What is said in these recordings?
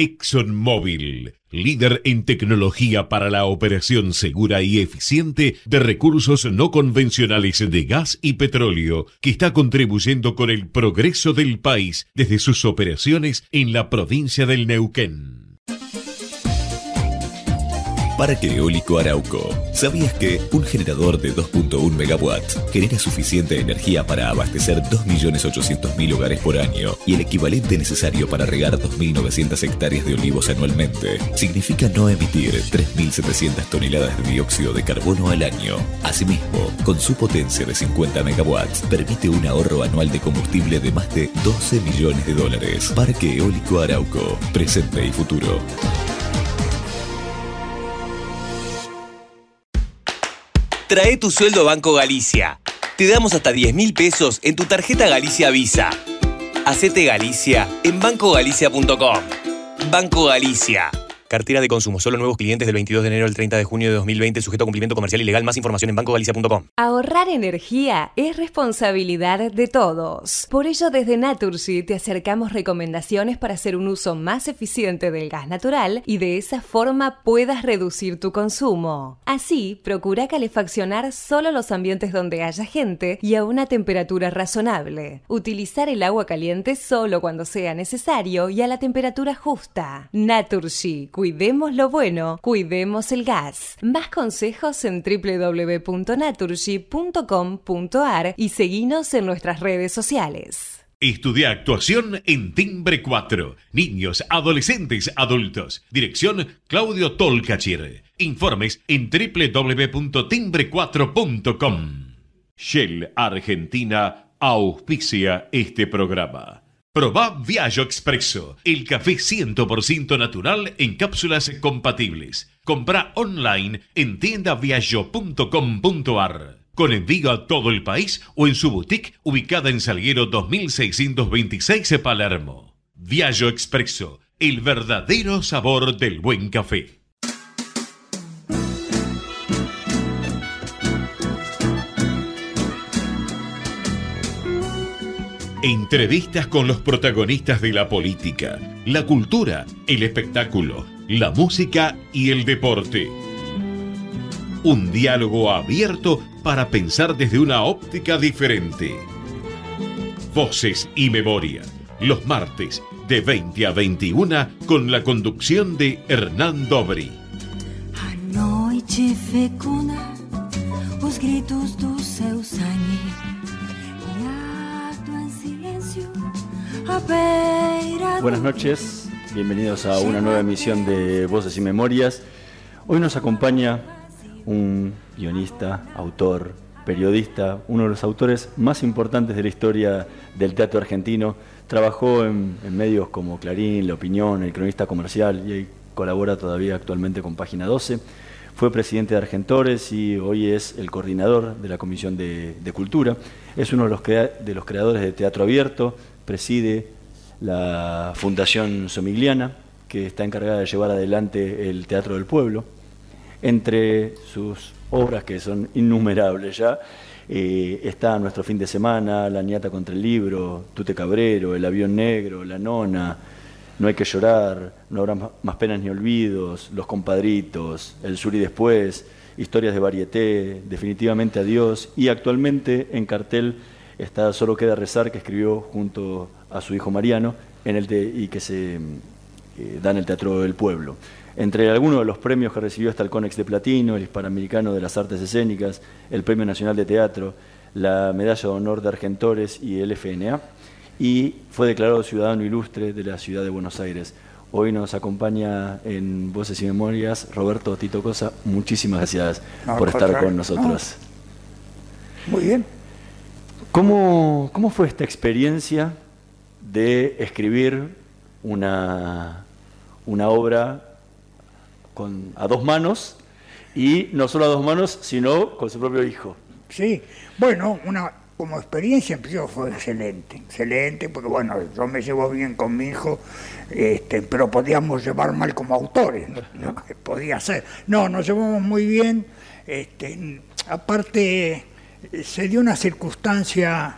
ExxonMobil, líder en tecnología para la operación segura y eficiente de recursos no convencionales de gas y petróleo, que está contribuyendo con el progreso del país desde sus operaciones en la provincia del Neuquén. Parque Eólico Arauco. ¿Sabías que un generador de 2.1 megawatts genera suficiente energía para abastecer 2.800.000 hogares por año y el equivalente necesario para regar 2.900 hectáreas de olivos anualmente? Significa no emitir 3.700 toneladas de dióxido de carbono al año. Asimismo, con su potencia de 50 megawatts, permite un ahorro anual de combustible de más de 12 millones de dólares. Parque Eólico Arauco. Presente y futuro. Trae tu sueldo a Banco Galicia. Te damos hasta 10 mil pesos en tu tarjeta Galicia Visa. Hacete Galicia en bancogalicia.com. Banco Galicia. Cartera de consumo. Solo nuevos clientes del 22 de enero al 30 de junio de 2020. Sujeto a cumplimiento comercial ilegal. Más información en bancogalicia.com. Ahorrar energía es responsabilidad de todos. Por ello, desde Naturgy te acercamos recomendaciones para hacer un uso más eficiente del gas natural y de esa forma puedas reducir tu consumo. Así, procura calefaccionar solo los ambientes donde haya gente y a una temperatura razonable. Utilizar el agua caliente solo cuando sea necesario y a la temperatura justa. Naturgy Cuidemos lo bueno, cuidemos el gas. Más consejos en www.naturgy.com.ar y seguinos en nuestras redes sociales. Estudia actuación en Timbre 4. Niños, adolescentes, adultos. Dirección Claudio Tolcachir. Informes en www.timbre4.com. Shell Argentina auspicia este programa. Proba Viaggio Expresso, el café 100% natural en cápsulas compatibles. Compra online en tiendaviaggio.com.ar. Con envío a todo el país o en su boutique ubicada en Salguero 2626 Palermo. Viaggio Expresso, el verdadero sabor del buen café. Entrevistas con los protagonistas de la política, la cultura, el espectáculo, la música y el deporte. Un diálogo abierto para pensar desde una óptica diferente. Voces y memoria, los martes de 20 a 21 con la conducción de Hernán Dobri. gritos Buenas noches, bienvenidos a una nueva emisión de Voces y Memorias. Hoy nos acompaña un guionista, autor, periodista, uno de los autores más importantes de la historia del teatro argentino. Trabajó en, medios como Clarín, La Opinión, El Cronista Comercial y colabora todavía actualmente con Página 12. Fue presidente de Argentores y hoy es el coordinador de la Comisión de, Cultura. Es uno de los, de los creadores de Teatro Abierto, preside la Fundación Somigliana, que está encargada de llevar adelante el Teatro del Pueblo. Entre sus obras, que son innumerables ya, eh, está Nuestro fin de semana, La niata contra el libro, Tute Cabrero, El avión negro, La nona, No hay que llorar, No habrá más penas ni olvidos, Los compadritos, El sur y después, Historias de varieté, Definitivamente adiós y actualmente en cartel está Solo queda rezar, que escribió junto a su hijo Mariano en el y que se eh, da en el Teatro del Pueblo. Entre algunos de los premios que recibió está el Conex de Platino, el Hispanoamericano de las Artes Escénicas, el Premio Nacional de Teatro, la Medalla de Honor de Argentores y el FNA, y fue declarado ciudadano ilustre de la ciudad de Buenos Aires. Hoy nos acompaña en Voces y Memorias Roberto Tito Cosa. Muchísimas gracias por estar con nosotros. Muy bien. ¿Cómo, ¿Cómo fue esta experiencia de escribir una, una obra con, a dos manos y no solo a dos manos, sino con su propio hijo? Sí, bueno, una como experiencia fue excelente, excelente, porque bueno, yo me llevo bien con mi hijo, este, pero podíamos llevar mal como autores, ¿no? podía ser. No, nos llevamos muy bien, este, aparte se dio una circunstancia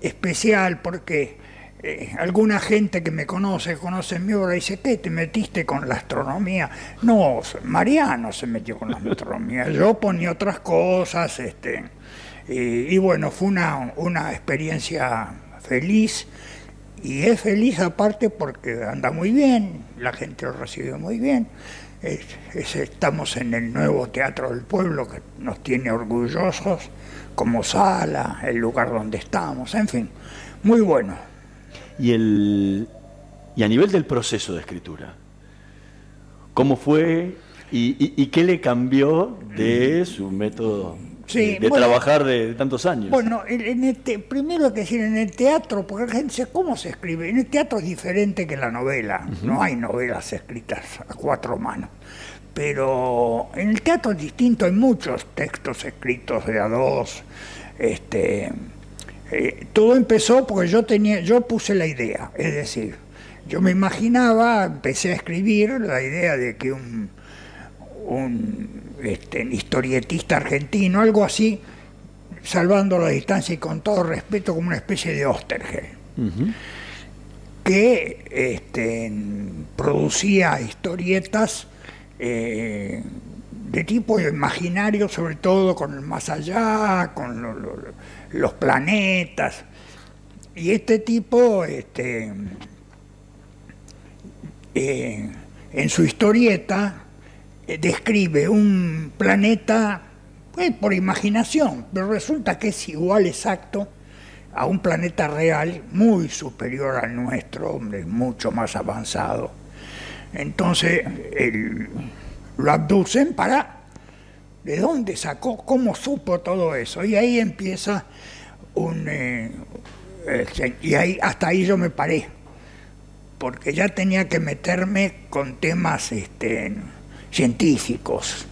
especial porque eh, alguna gente que me conoce, conoce mi obra, dice, ¿qué te metiste con la astronomía? No, Mariano se metió con la astronomía, yo ponía otras cosas, este, y, bueno, fue una, una experiencia feliz, y es feliz aparte porque anda muy bien, la gente lo recibe muy bien. estamos en el nuevo Teatro del Pueblo que nos tiene orgullosos como sala, el lugar donde estamos, en fin, muy bueno. Y, el, y a nivel del proceso de escritura, ¿cómo fue y, qué le cambió de su método de, trabajar de, tantos años? Bueno, en este, primero que decir, en el teatro, porque la gente dice, ¿cómo se escribe? En el teatro es diferente que la novela, no hay novelas escritas a cuatro manos. Pero en el teatro es distinto, hay muchos textos escritos de a dos, este, eh, todo empezó porque yo tenía, yo puse la idea, es decir, yo me imaginaba, empecé a escribir la idea de que un, este, historietista argentino, algo así, salvando la distancia y con todo respeto, como una especie de Ostergel, que este, producía historietas eh, de tipo imaginario, sobre todo con el más allá, con los planetas. Y este tipo, este, eh, en su historieta, eh, describe un planeta pues, por imaginación, pero resulta que es igual exacto a un planeta real muy superior al nuestro, hombre, mucho más avanzado. Entonces lo abducen para ¿De dónde sacó? ¿Cómo supo todo eso? Y ahí empieza un... Eh, y ahí, hasta ahí yo me paré, porque ya tenía que meterme con temas este, científicos,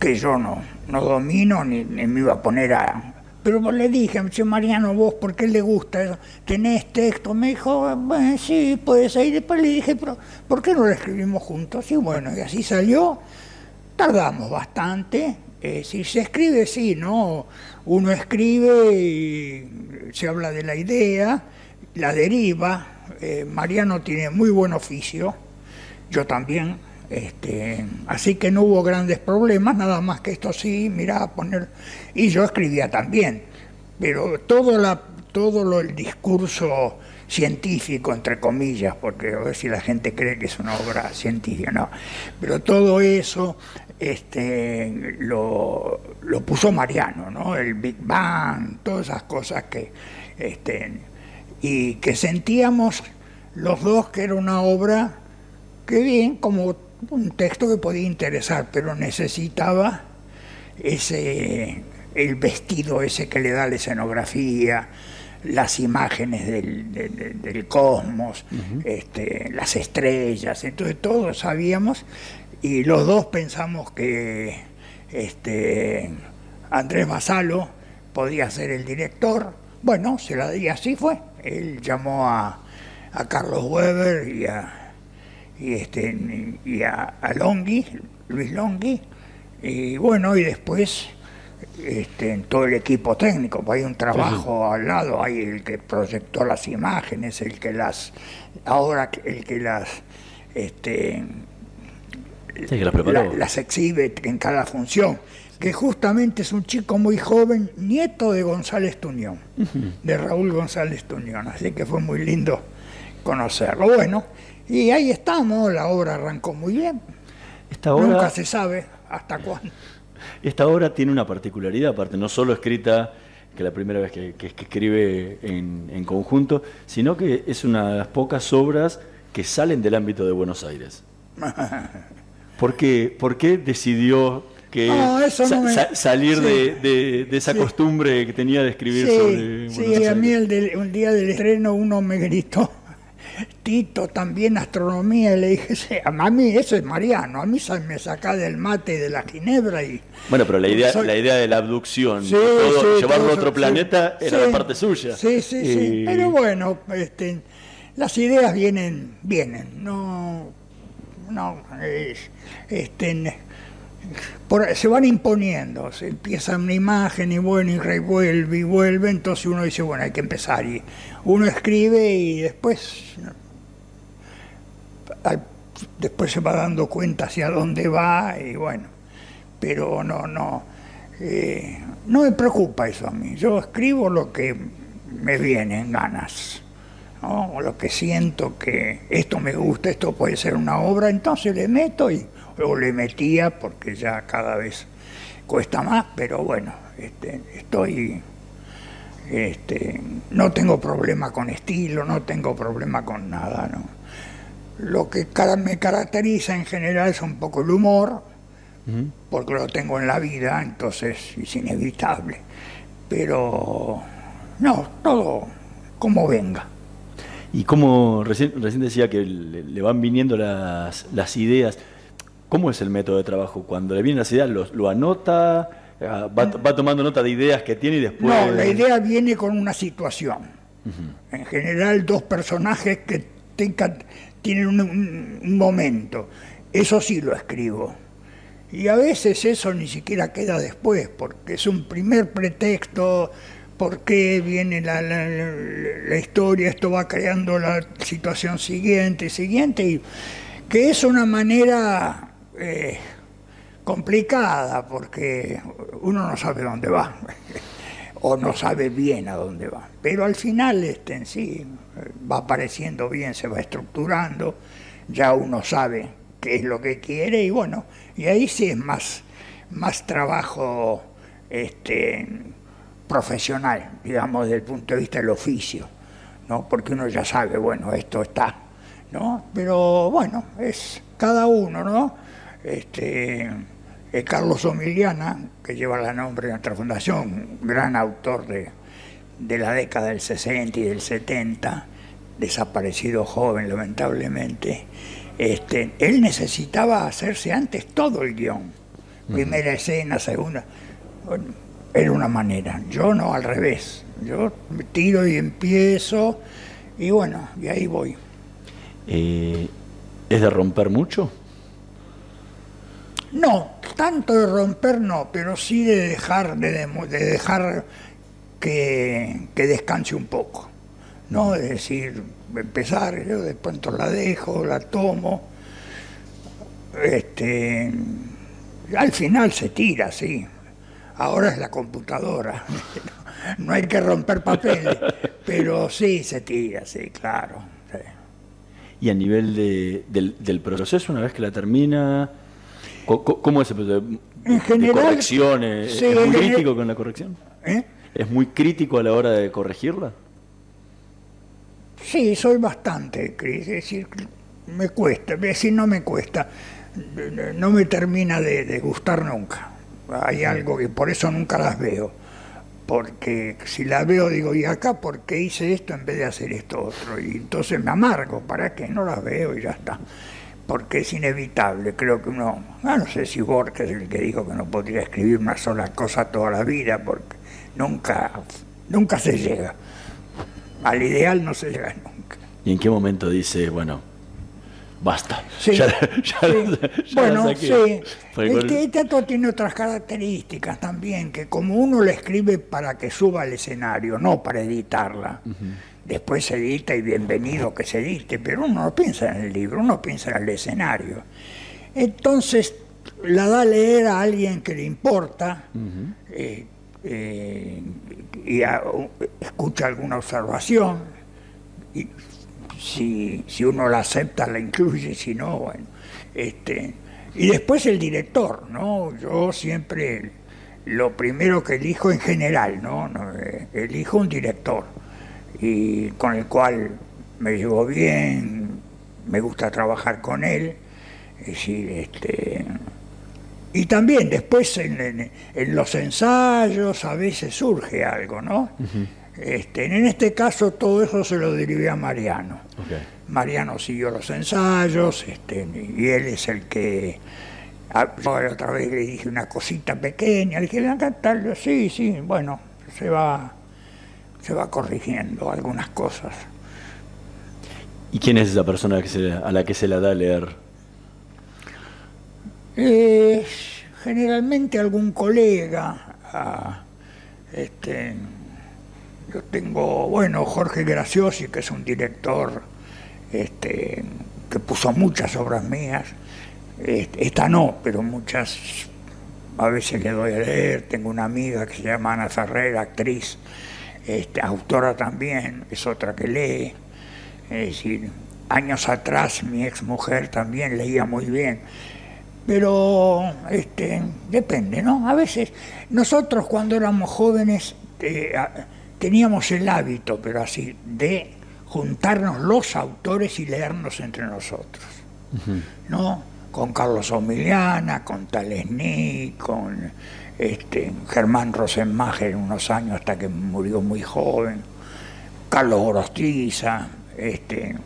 que yo no, no domino ni, me iba a poner a... Pero le dije, Mariano, vos, ¿por qué le gusta? ¿Tenés texto? Me dijo, bueno, sí, puede ser. Después le dije, pero ¿por qué no lo escribimos juntos? Y bueno, y así salió tardamos bastante. Eh, si se escribe, sí, ¿no? Uno escribe y se habla de la idea, la deriva. Eh, Mariano tiene muy buen oficio, yo también. Este, así que no hubo grandes problemas, nada más que esto sí, mira, poner. Y yo escribía también, pero todo, la, todo lo, el discurso científico, entre comillas, porque a ver si la gente cree que es una obra científica, no. Pero todo eso este, lo, puso Mariano, ¿no? El Big Bang, todas esas cosas que, este, y que sentíamos los dos que era una obra que bien, como un texto que podía interesar, pero necesitaba ese, el vestido ese que le da la escenografía, las imágenes del, cosmos, este, las estrellas, entonces todos sabíamos y los dos pensamos que este, Andrés Basalo podía ser el director. Bueno, se la di, así fue. Él llamó a, Carlos Weber y a, y este, y a, Longhi, Luis Longhi, y bueno, y después este, en todo el equipo técnico, pues hay un trabajo al lado, hay el que proyectó las imágenes, el que las, ahora el que las este, las exhibe en cada función, que justamente es un chico muy joven, nieto de González Tuñón, de Raúl González Tuñón, así que fue muy lindo conocerlo. Bueno, y ahí estamos, la obra arrancó muy bien. Esta obra, Nunca se sabe hasta cuándo. Esta obra tiene una particularidad, aparte, no solo escrita que la primera vez que, escribe en, en, conjunto, sino que es una de las pocas obras que salen del ámbito de Buenos Aires. ¿Por qué, por qué decidió que salir de, esa costumbre que tenía de escribir sobre Sí, a mí el, un día del estreno uno me gritó, Tito, también astronomía, y le dije, a mí eso es Mariano, a mí me saca del mate y de la ginebra y... Bueno, pero la idea, la idea de la abducción, llevarlo a otro planeta era la parte suya. Sí, sí, sí, pero bueno, este, las ideas vienen, vienen, no no, este, se van imponiendo, se empieza una imagen y bueno, y revuelve y vuelve, entonces uno dice, bueno, hay que empezar. Y uno escribe y después, después se va dando cuenta hacia dónde va y bueno, pero no, no, eh, no me preocupa eso a mí. Yo escribo lo que me viene en ganas. lo que siento que esto me gusta, esto puede ser una obra, entonces le meto y o le metía porque ya cada vez cuesta más, pero bueno, este, estoy, este, no tengo problema con estilo, no tengo problema con nada, ¿no? Lo que me caracteriza en general es un poco el humor, porque lo tengo en la vida, entonces es inevitable. Pero no, todo como venga. Y como recién, recién decía que le, van viniendo las, las ideas, ¿Cómo es el método de trabajo? Cuando le vienen las ideas, lo, anota, ah, va, tomando nota de ideas que tiene y después... No, la idea viene con una situación. En general, dos personajes que tengan, tienen un, momento. Eso sí lo escribo. Y a veces eso ni siquiera queda después, porque es un primer pretexto, por qué viene la, la historia, esto va creando la situación siguiente, siguiente, y que es una manera eh, complicada porque uno no sabe dónde va o no sabe bien a dónde va. Pero al final este, en sí va apareciendo bien, se va estructurando, ya uno sabe qué es lo que quiere y bueno, y ahí sí es más, más trabajo este, profesional, digamos, desde el punto de vista del oficio, ¿no? porque uno ya sabe, bueno, esto está, ¿no? Pero bueno, es cada uno, ¿no? Este, eh, Carlos Omiliana, que lleva el nombre de nuestra fundación, gran autor de, la década del 60 y del 70, desaparecido joven lamentablemente, este, él necesitaba hacerse antes todo el guion, primera escena, segunda, era una manera, yo no al revés, yo me tiro y empiezo y bueno, y ahí voy. Eh, ¿Es de romper mucho? No, tanto de romper no, pero sí de dejar, de, dejar que, descanse un poco. ¿no? Es decir, empezar, yo de pronto la dejo, la tomo. Este, al final se tira, sí. Ahora es la computadora. no hay que romper papeles, pero sí se tira, sí, claro. Y a nivel del, del proceso, una vez que la termina, ¿Cómo es el en general, corrección? ¿Es, muy crítico con la corrección? ¿Eh? ¿Es muy crítico a la hora de corregirla? Sí, soy bastante, es decir, me cuesta, es decir, no me cuesta, no me termina de, gustar nunca. Hay algo que por eso nunca las veo, porque si la veo digo, ¿y acá por qué hice esto en vez de hacer esto otro? Y entonces me amargo, ¿para qué? No las veo y ya está porque es inevitable. Creo que uno, ah, no sé si Borges es el que dijo que no podría escribir una sola cosa toda la vida, porque nunca, nunca se llega. Al ideal no se llega nunca. ¿Y en qué momento dice, bueno, basta? Sí, bueno, sí. Este teatro tiene otras características también, que como uno le escribe para que suba al escenario, no para editarla después se edita y bienvenido que se edite, pero uno no piensa en el libro, uno piensa en el escenario. Entonces la da a leer a alguien que le importa eh, eh, y escucha alguna observación, y si, si, uno la acepta la incluye, si no, bueno. Este, y después el director, ¿no? Yo siempre lo primero que elijo en general, ¿no? Eh, elijo un director y con el cual me llevo bien, me gusta trabajar con él, es este, y también después en, los ensayos a veces surge algo, ¿no? Este, en este caso todo eso se lo derivé a Mariano. Mariano siguió los ensayos este, y él es el que... Ah, otra vez le dije una cosita pequeña, le dije, tal, sí, sí, bueno, se va se va corrigiendo algunas cosas. ¿Y quién es esa persona que a la que se la da a leer? Eh, generalmente algún colega. a- este, yo tengo, bueno, Jorge Graciosi, que es un director este, que puso muchas obras mías. Este, esta no, pero muchas a veces le doy a leer. Tengo una amiga que se llama Ana Ferrer, actriz, este, autora también, es otra que lee. Es decir, años atrás mi ex mujer también leía muy bien. Pero este, depende, ¿no? A veces nosotros cuando éramos jóvenes eh, teníamos el hábito, pero así, de juntarnos los autores y leernos entre nosotros. ¿no? Con Carlos Omiliana, con Talesní, con este, Germán Rosenmacher unos años hasta que murió muy joven, Carlos Gorostiza, este,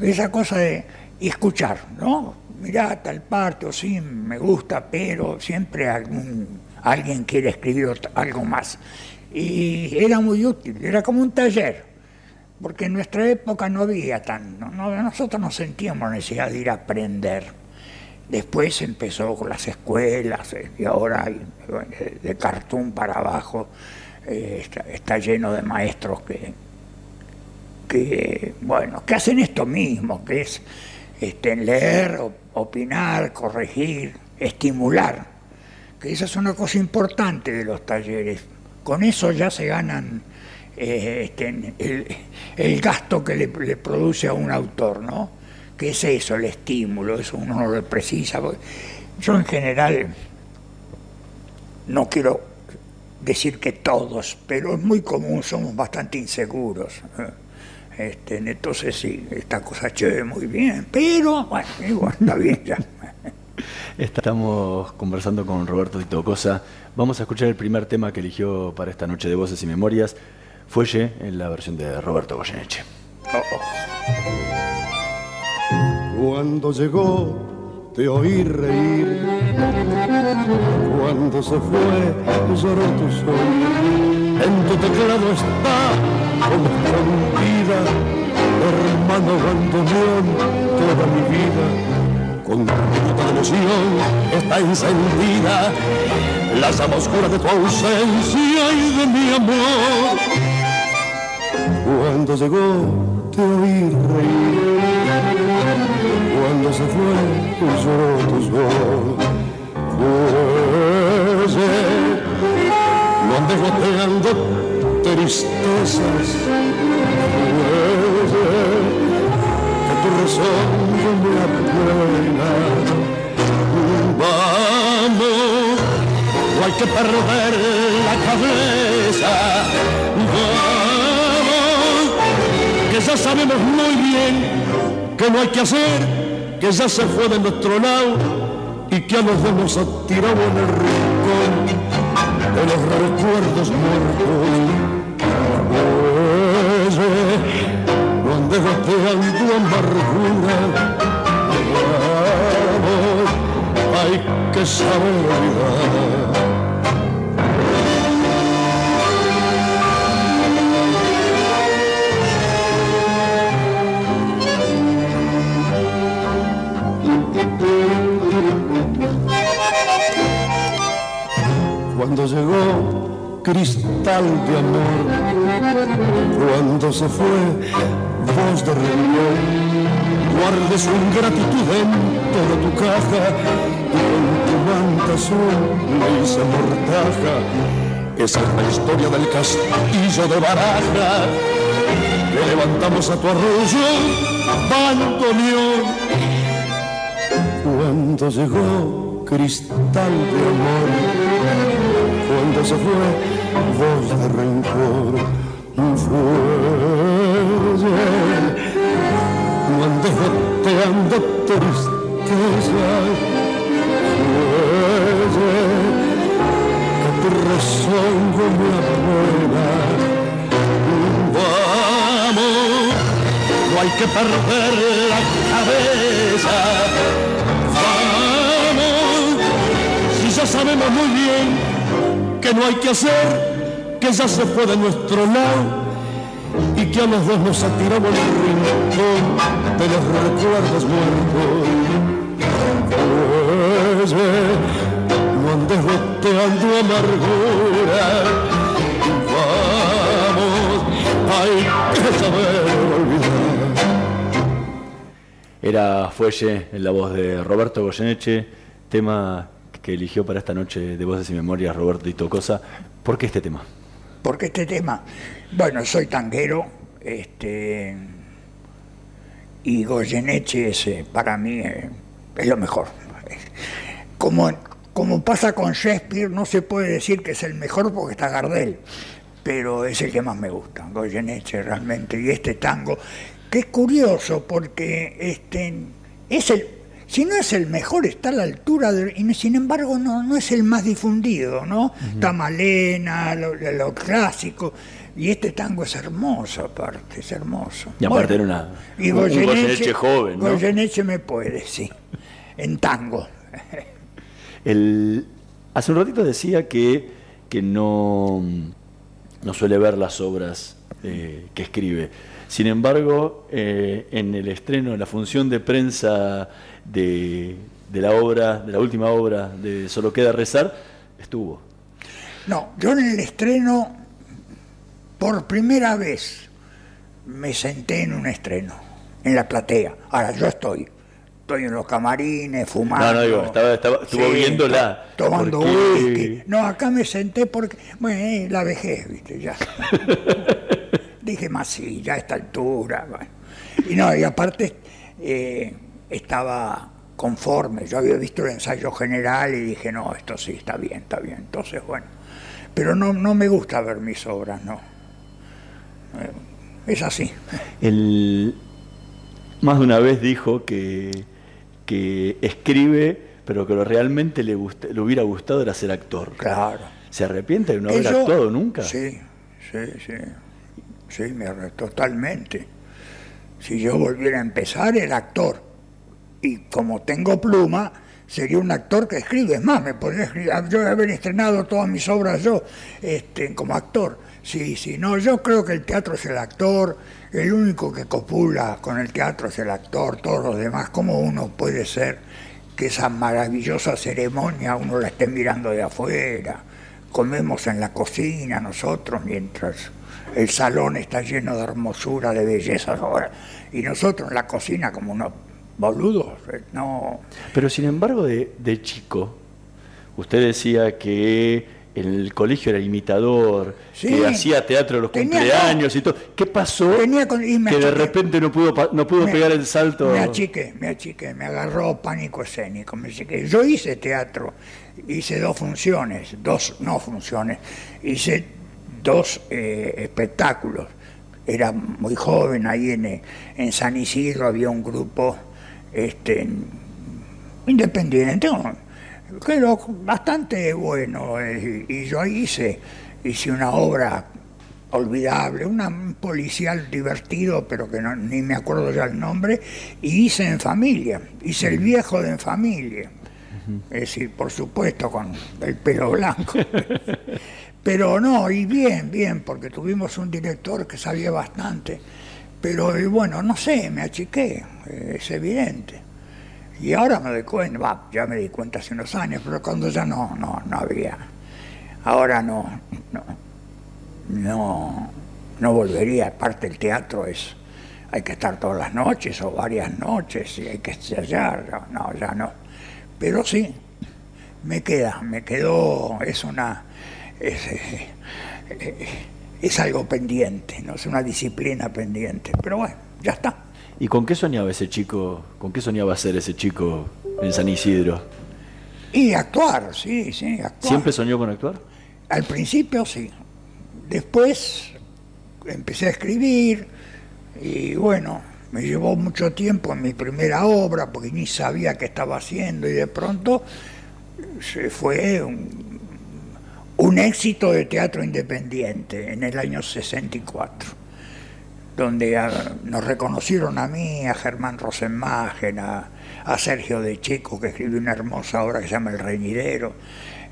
esa cosa de escuchar, ¿no? Mirá tal parte, o sí, me gusta, pero siempre algún, alguien quiere escribir algo más. Y era muy útil, era como un taller porque en nuestra época no había tan, no- no- nosotros no sentíamos necesidad de ir a aprender. Después empezó con las escuelas eh, y ahora de, de cartoon para abajo eh, está, lleno de maestros que, que, bueno, que hacen esto mismo, que es este, leer, op- opinar, corregir, estimular, que esa es una cosa importante de los talleres. Con eso ya se ganan eh, este, el, gasto que le, le produce a un autor, ¿no? Que es eso, el estímulo, eso uno no lo precisa. Yo en general no quiero decir que todos, pero es muy común, somos bastante inseguros. ¿eh? Este, entonces sí, esta cosa chévere, muy bien, pero bueno, igual está bien ya. Estamos conversando con Roberto Tito Cosa. Vamos a escuchar el primer tema que eligió para esta noche de Voces y Memorias. Fuelle en la versión de Roberto Goyeneche. Cuando llegó te oí reír, cuando se fue lloró tu sol. En tu teclado está escondida, hermano bandoneón, toda mi vida. Con de emoción está encendida la llama de tu ausencia y de mi amor. Cuando llegó te oí reír cuando se fue lloró tu sol. Fuelle, no andes goteando tristezas. Fuelle, Vamos, no hay que perder la cabeza. Vamos, que ya sabemos muy bien que no hay que hacer, que ya se fue de nuestro lado y que a los dos nos ha tirado en el rincón de los recuerdos muertos. Goteando amargura, vamos, hay que saber olvidar. cuando llegó cristal de amor, cuando se fue voz de reunión, guarde su ingratitud dentro de tu caja y con tu manta azul hice mortaja. Esa es la historia del castillo de baraja que levantamos a tu arroyo, bandoneón cuando llegó cristal de amor, cuando se fue voz de rencor, fuelle, cuando goteando tristeza, fuelle, que tu rezongo me abuela, vamos, no hay que perder la cabeza. Vamos, si ya sabemos muy bien que no hay que hacer, que ya se fue de nuestro lado y que a los dos nos en el rincón de los recuerdos muertos. Oye, no amargura. Vamos, hay que saber olvidar. Era Fuelle en la voz de Roberto Goyeneche, tema que eligió para esta noche de Voces y Memorias Roberto Itocosa. ¿Por qué este tema? Porque este tema, bueno, soy tanguero, este, y Goyeneche es, para mí eh, es lo mejor. Como, como pasa con Shakespeare, no se puede decir que es el mejor porque está Gardel, pero es el que más me gusta, Goyeneche realmente, y este tango, que es curioso porque este, es el, si no es el mejor, está a la altura, de, y sin embargo no, no es el más difundido, ¿no? Está Malena, lo, lo clásico, y este tango es hermoso aparte, es hermoso. Y aparte era una, y un Goyeneche, Goyeneche joven, ¿no? Goyeneche me puede, sí, en tango. El- hace un ratito decía que, que no, no suele ver las obras eh, que escribe. Sin embargo, eh, en el estreno, en la función de prensa de, de la obra, de la última obra de Solo queda rezar, estuvo. No, yo en el estreno, por primera vez, me senté en un estreno, en la platea. Ahora, yo estoy, estoy en los camarines, fumando. No, no, digo, estaba- estaba- estuvo viéndola, to- Tomando whisky. No, acá me senté porque, bueno, eh, la vejez, viste, ya. Dije, más sí, ya a esta altura. bueno. Y no, y aparte eh, estaba conforme. Yo había visto el ensayo general y dije, no, esto sí, está bien, está bien. Entonces, bueno. Pero no, no me gusta ver mis obras, no. Eh, Es así. Él más de una vez dijo que, que escribe, pero que lo realmente le, gusta- le hubiera gustado era ser actor. Claro. ¿Se arrepiente de no haber Eso- actuado nunca? Sí, sí, sí. Sí, me arre- totalmente. Si yo volviera a empezar, era actor. Y como tengo pluma, sería un actor que escribe. Es más, me podría escribir, yo haber estrenado todas mis obras yo este, como actor. Sí, sí, no, yo creo que el teatro es el actor, el único que copula con el teatro es el actor, todos los demás, ¿cómo uno puede ser que esa maravillosa ceremonia uno la esté mirando de afuera? Comemos en la cocina nosotros mientras el salón está lleno de hermosura, de belleza ahora, y nosotros en la cocina como unos boludos, eh, no. Pero sin embargo, de, chico, usted decía que el colegio era imitador, Sí. que hacía teatro los Tenía- cumpleaños y todo. ¿Qué pasó? Tenía con- y me que de repente no pudo, no pudo Me- pegar el salto. Me achiqué, me achiqué, me agarró pánico escénico, me achiqué. Yo hice teatro, hice dos funciones, dos, no funciones, hice dos eh, espectáculos. Era muy joven, ahí en, en San Isidro había un grupo este, independiente, pero bastante bueno, eh, y yo hice, hice una obra olvidable, una- un policial divertido, pero que no- ni me acuerdo ya el nombre, y hice en familia, hice el viejo de en familia, es decir, por supuesto con el pelo blanco. Pero no, y bien, bien, porque tuvimos un director que sabía bastante, pero y bueno, no sé, me achiqué, eh, es evidente. Y ahora me doy cuenta, va, ya me di cuenta hace unos años, pero cuando ya no, no, no había. Ahora no, no, no, no volvería. Aparte el teatro es, hay que estar todas las noches o varias noches y hay que ensayar. No, ya no. Pero sí, me queda, me quedó, es una, es, eh, eh, es algo pendiente, no es una disciplina pendiente. Pero bueno, ya está. ¿Y con qué soñaba ese chico? ¿Con qué soñaba ser ese chico en San Isidro? Y actuar, sí, sí, actuar. ¿Siempre soñó con actuar? Al principio sí. Después empecé a escribir y bueno, me llevó mucho tiempo en mi primera obra porque ni sabía qué estaba haciendo y de pronto se fue un, un éxito de teatro independiente en el año 64 donde ah, nos reconocieron a mí, a Germán Rosenmagen, a, Sergio de Checo, que escribió una hermosa obra que se llama El Reñidero.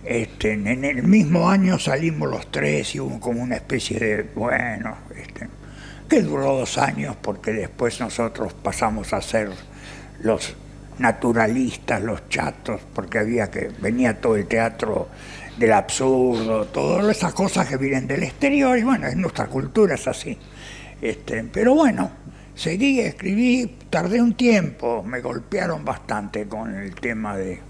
Este, en el mismo año salimos los tres y hubo como una especie de, bueno, este, que duró dos años porque después nosotros pasamos a ser los naturalistas, los chatos, porque había que venía todo el teatro del absurdo, todas esas cosas que vienen del exterior, y bueno, es nuestra cultura, es así. Este, pero bueno, seguí, escribí, tardé un tiempo, me golpearon bastante con el tema de,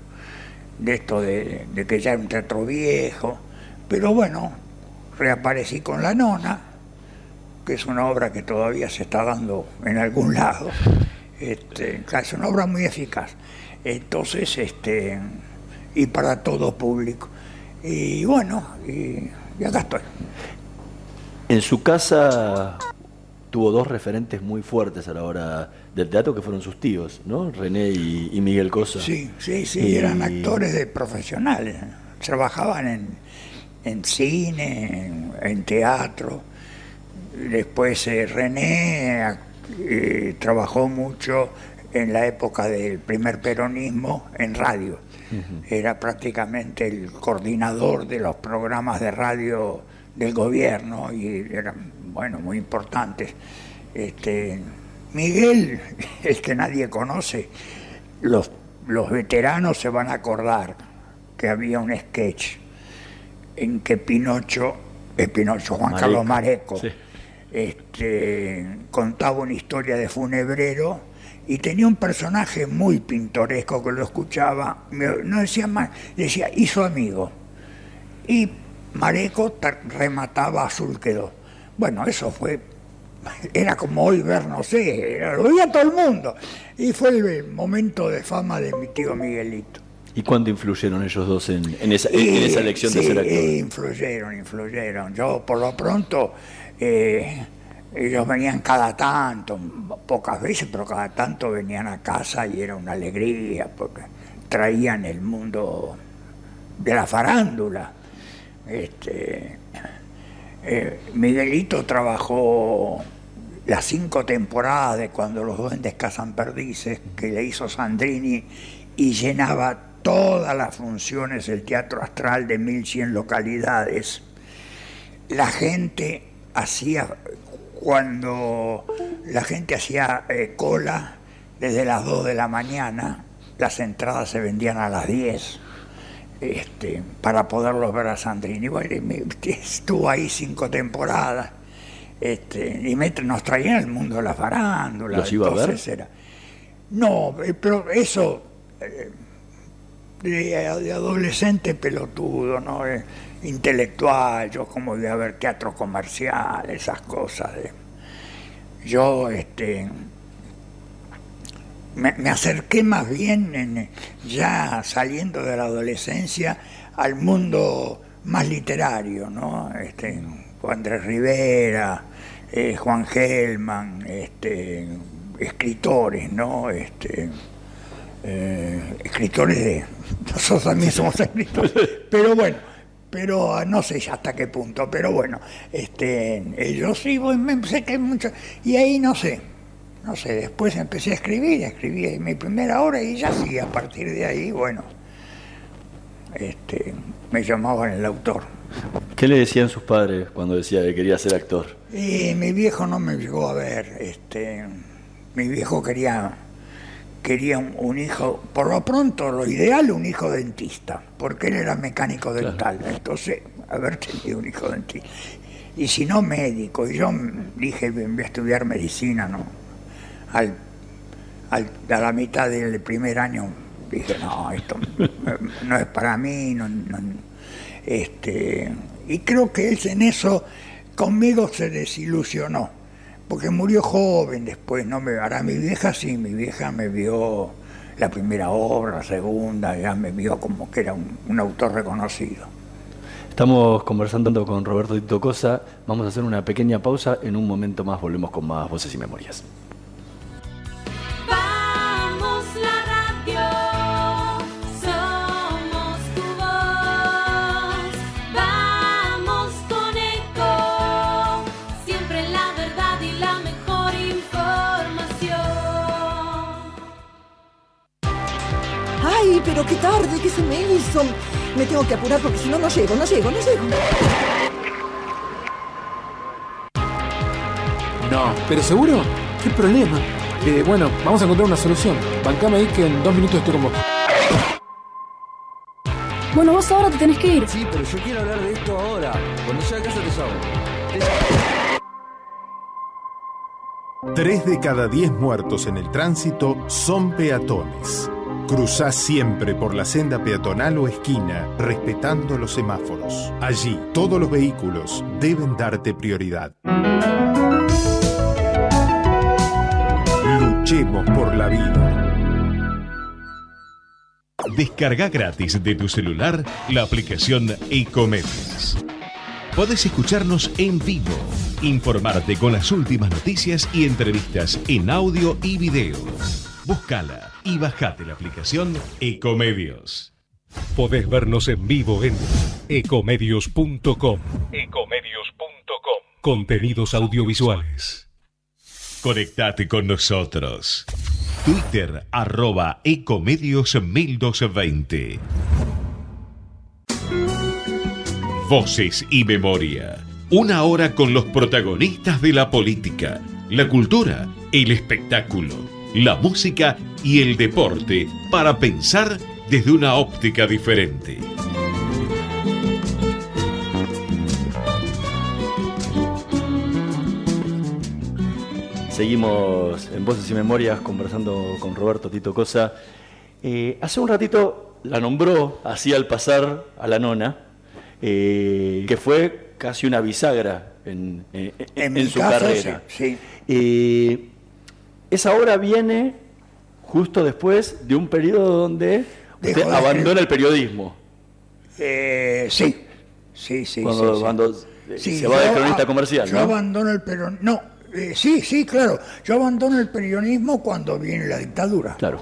de esto de, que ya era un teatro viejo, pero bueno, reaparecí con La Nona, que es una obra que todavía se está dando en algún lado, este, es una obra muy eficaz. Entonces, este, y para todo público. Y bueno, y, acá estoy. En su casa tuvo dos referentes muy fuertes a la hora del teatro que fueron sus tíos, ¿no? René y, Miguel Cosa. Sí, sí, sí, eran actores de profesionales, trabajaban en, en cine, en, teatro. Después eh, René eh, trabajó mucho en la época del primer peronismo en radio. Era prácticamente el coordinador de los programas de radio del gobierno y eran, bueno, muy importantes. Este, Miguel, el que nadie conoce, los, los veteranos se van a acordar que había un sketch en que Pinocho, eh, Pinocho Juan Carlos Mareco, este, contaba una historia de funebrero y tenía un personaje muy pintoresco que lo escuchaba, no decía más, decía, y su amigo. Y Mareco remataba Azul quedó. Bueno, eso fue, era como hoy ver, no sé, lo veía todo el mundo. Y fue el momento de fama de mi tío Miguelito. ¿Y cuánto influyeron ellos dos en, esa, elección de ser actor? influyeron, influyeron. Yo, por lo pronto, eh, ellos venían cada tanto, pocas veces, pero cada tanto venían a casa y era una alegría, porque traían el mundo de la farándula. Este, eh, Miguelito trabajó las cinco temporadas de Cuando los duendes cazan perdices, que le hizo Sandrini, y llenaba todas las funciones del Teatro Astral de 1100 localidades. La gente hacía, cuando la gente hacía eh, cola desde las 2 de la mañana, las entradas se vendían a las 10 este, para poderlos ver a Sandrini. estuvo ahí cinco temporadas este, y me, nos traían el mundo de la farándula. ¿Los iba a ver? no, eh, pero eso... Eh, de, adolescente pelotudo, ¿no? Eh, intelectual, yo como de haber teatro comercial, esas cosas. yo este, me, acerqué más bien, ya saliendo de la adolescencia, al mundo más literario, ¿no? Este, Juan Andrés Rivera, eh, Juan Gelman, este, escritores, ¿no? Este, eh, escritores de... Nosotros también somos escritores, pero bueno, pero no sé hasta qué punto, pero bueno, este, ellos sí, me empecé que mucho, y ahí no sé, no sé, después empecé a escribir, escribí mi primera obra y ya sí, a partir de ahí, bueno, este, me llamaban el autor. ¿Qué le decían sus padres cuando decía que quería ser actor? Y mi viejo no me llegó a ver, este, mi viejo quería quería un, hijo, por lo pronto, lo ideal, un hijo dentista, porque él era mecánico dental. Entonces, haber tenido un hijo dentista. Y si no, médico. Y yo dije, voy a estudiar medicina, ¿no? A la mitad del primer año dije, no, esto no es para mí. No, este, y creo que él en eso conmigo se desilusionó porque murió joven después, no me ahora mi vieja sí, mi vieja me vio la primera obra, segunda, ya me vio como que era un, autor reconocido. Estamos conversando con Roberto Tito Cosa, vamos a hacer una pequeña pausa, en un momento más volvemos con más voces y memorias. Me tengo que apurar porque si no, no llego, no llego, no llego. No, pero seguro, ¿qué problema? Eh, bueno, vamos a encontrar una solución. Bancame ahí que en dos minutos estoy con vos. Bueno, vos ahora te tenés que ir. Sí, pero yo quiero hablar de esto ahora. Cuando llegue a casa te llamo. Tres de cada diez muertos en el tránsito son peatones. Cruzá siempre por la senda peatonal o esquina, respetando los semáforos. Allí, todos los vehículos deben darte prioridad. Luchemos por la vida. Descarga gratis de tu celular la aplicación Ecomedios. Podés escucharnos en vivo, informarte con las últimas noticias y entrevistas en audio y video. Búscala y bajate la aplicación Ecomedios. Podés vernos en vivo en ecomedios.com. Ecomedios.com. Contenidos audiovisuales. Conectate con nosotros. Twitter arroba Ecomedios 1220. Voces y memoria. Una hora con los protagonistas de la política, la cultura, el espectáculo, la música y el deporte para pensar desde una óptica diferente. Seguimos en Voces y Memorias conversando con Roberto Tito Cosa. Eh, hace un ratito la nombró, así al pasar a la nona, eh, que fue casi una bisagra en, en- en mi su caso, carrera. sí, Eh, esa obra viene justo después de un periodo donde usted abandona el periodismo. Eh, sí, sí, sí. Cuando- sí, sí. cuando, eh, Sí, se va de cronista a- comercial, Yo ¿no? abandono el periodismo. No, eh, sí, sí, claro. Yo abandono el periodismo cuando viene la dictadura. Claro.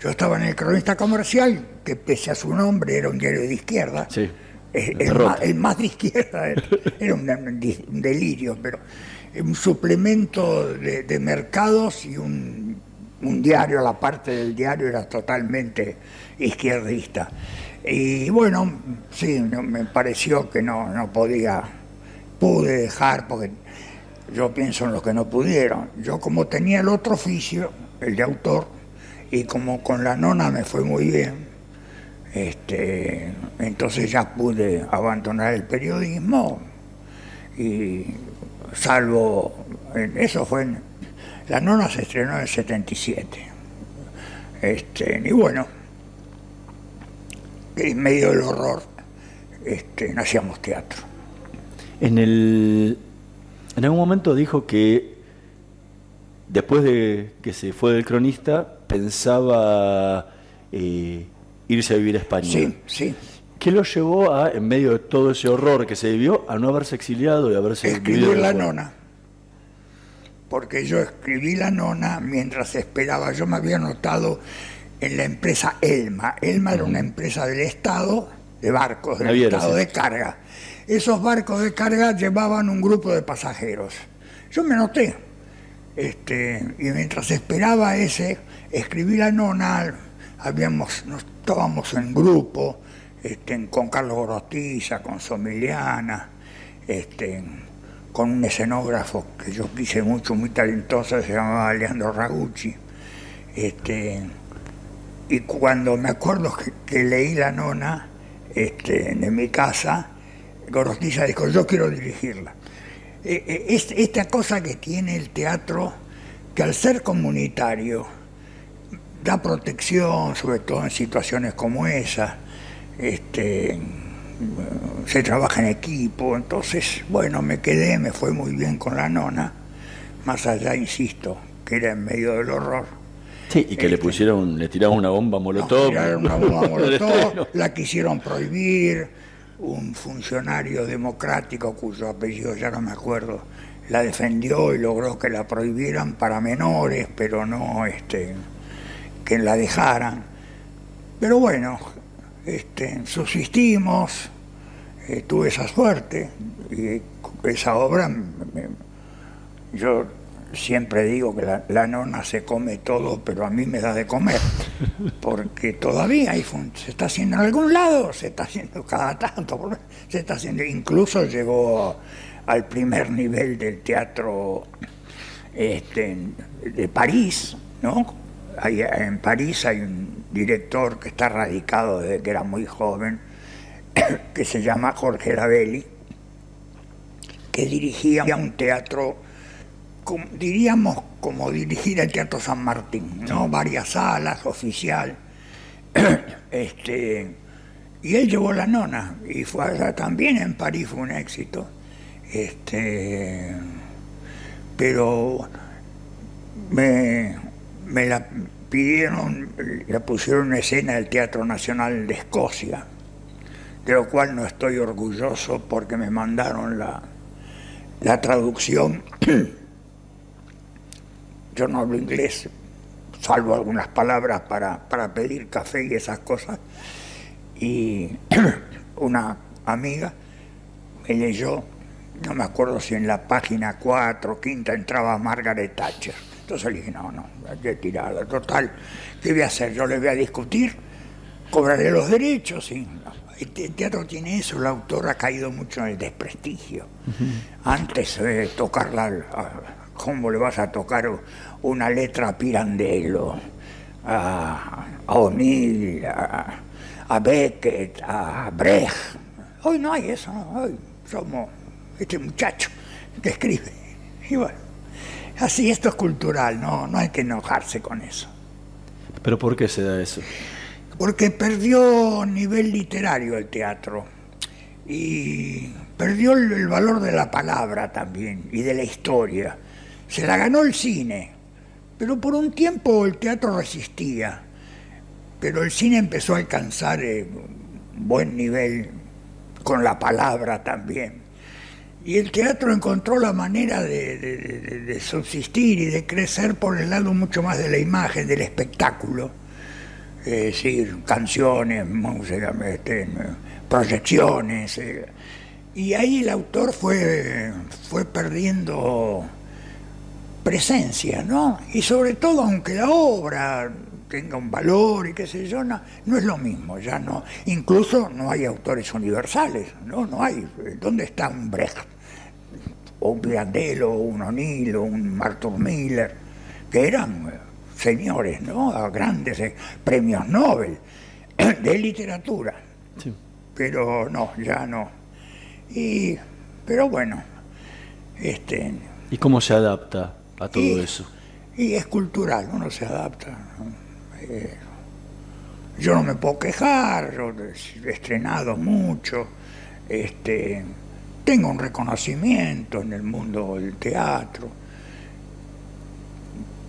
Yo estaba en el cronista comercial, que pese a su nombre era un diario de izquierda. Sí. El más, el más de izquierda era, era un, un delirio, pero un suplemento de, mercados y un, un diario, la parte del diario era totalmente izquierdista. Y bueno, sí, me pareció que no, no podía, pude dejar, porque yo pienso en los que no pudieron. Yo como tenía el otro oficio, el de autor, y como con la nona me fue muy bien, este, entonces ya pude abandonar el periodismo y salvo, en- eso fue, en- la nona se estrenó en el 77. Este, y bueno, en medio del horror, este, no hacíamos teatro. En, el, en algún momento dijo que después de que se fue del cronista pensaba eh, irse a vivir a España. Sí, sí. ¿Qué lo llevó a, en medio de todo ese horror que se vivió, a no haberse exiliado y haberse Escribir la nona. Porque yo escribí la nona mientras esperaba. Yo me había notado en la empresa Elma. Elma era una empresa del Estado, de barcos, del Naviera, Estado sí. de carga. Esos barcos de carga llevaban un grupo de pasajeros. Yo me noté. Este, y mientras esperaba ese, escribí la nona, habíamos, nos estábamos en grupo, este, con Carlos Gorostiza, con Somiliana, este, con un escenógrafo que yo quise mucho, muy talentoso, se llamaba Leandro Ragucci. Este, y cuando me acuerdo que, leí la nona en mi casa, Gorostiza dijo, yo quiero dirigirla. Eh, es- esta cosa que tiene el teatro, que al ser comunitario, da protección, sobre todo en situaciones como esa, este, se trabaja en equipo, entonces, bueno, me quedé, me fue muy bien con la nona, más allá, insisto, que era en medio del horror. Sí, y que le pusieron, le tiraron una bomba molotov. Una bomba molotov, la quisieron prohibir, un funcionario democrático cuyo apellido ya no me acuerdo, la defendió y logró que la prohibieran para menores, pero no este, que la dejaran. Pero bueno, este, subsistimos, eh, tuve esa suerte y esa obra, me- yo siempre digo que la, la nona se come todo, pero a mí me da de comer, porque todavía hay se está haciendo en algún lado, se está haciendo cada tanto, se está haciendo, incluso llegó al primer nivel del teatro este, de París, ¿no? En París hay un director que está radicado desde que era muy joven, que se llama Jorge Lavelli, que dirigía un teatro, diríamos como dirigir el Teatro San Martín, ¿no? Varias salas, oficial. este, y él llevó la nona, y fue allá también en París fue un éxito. Este, pero me, me la pidieron, la pusieron en escena del Teatro Nacional de Escocia, de lo cual no estoy orgulloso porque me mandaron la, la traducción. Yo no hablo inglés, salvo algunas palabras para, para pedir café y esas cosas. Y una amiga me leyó, no me acuerdo si en la página 4 o quinta entraba Margaret Thatcher. Entonces le dije, no, no, hay que tirarla. Total, ¿qué voy a hacer? Yo le voy a discutir, cobraré los derechos y el teatro tiene eso, el autor ha caído mucho en el desprestigio. Antes de tocarla, ¿cómo le vas a tocar una letra a Pirandello, a, O'Neill, a, Beckett, a Brecht? Hoy no hay eso, hoy somos este muchacho que escribe. Y bueno, así esto es cultural, no, no hay que enojarse con eso. ¿Pero por qué se da eso? porque perdió nivel literario el teatro y perdió el, valor de la palabra también y de la historia. Se la ganó el cine, pero por un tiempo el teatro resistía, pero el cine empezó a alcanzar eh, buen nivel con la palabra también. Y el teatro encontró la manera de subsistir y de crecer por el lado mucho más de la imagen, del espectáculo es decir, canciones, música, este, proyecciones. Eh. y ahí el autor fue, fue perdiendo presencia, ¿no? Y sobre todo, aunque la obra tenga un valor y qué sé yo, no, no es lo mismo, ya no. Incluso no hay autores universales, ¿no? No hay. ¿Dónde está un Brecht? O un Pirandello, o un O'Neill, o un Arthur Miller, que eran señores, ¿no? Grandes eh, premios Nobel de literatura. Pero no, ya no. Y, pero bueno, este. ¿Y cómo se adapta a todo eso? Y es cultural, uno se adapta. Eh, yo no me puedo quejar, yo he estrenado mucho, este, tengo un reconocimiento en el mundo del teatro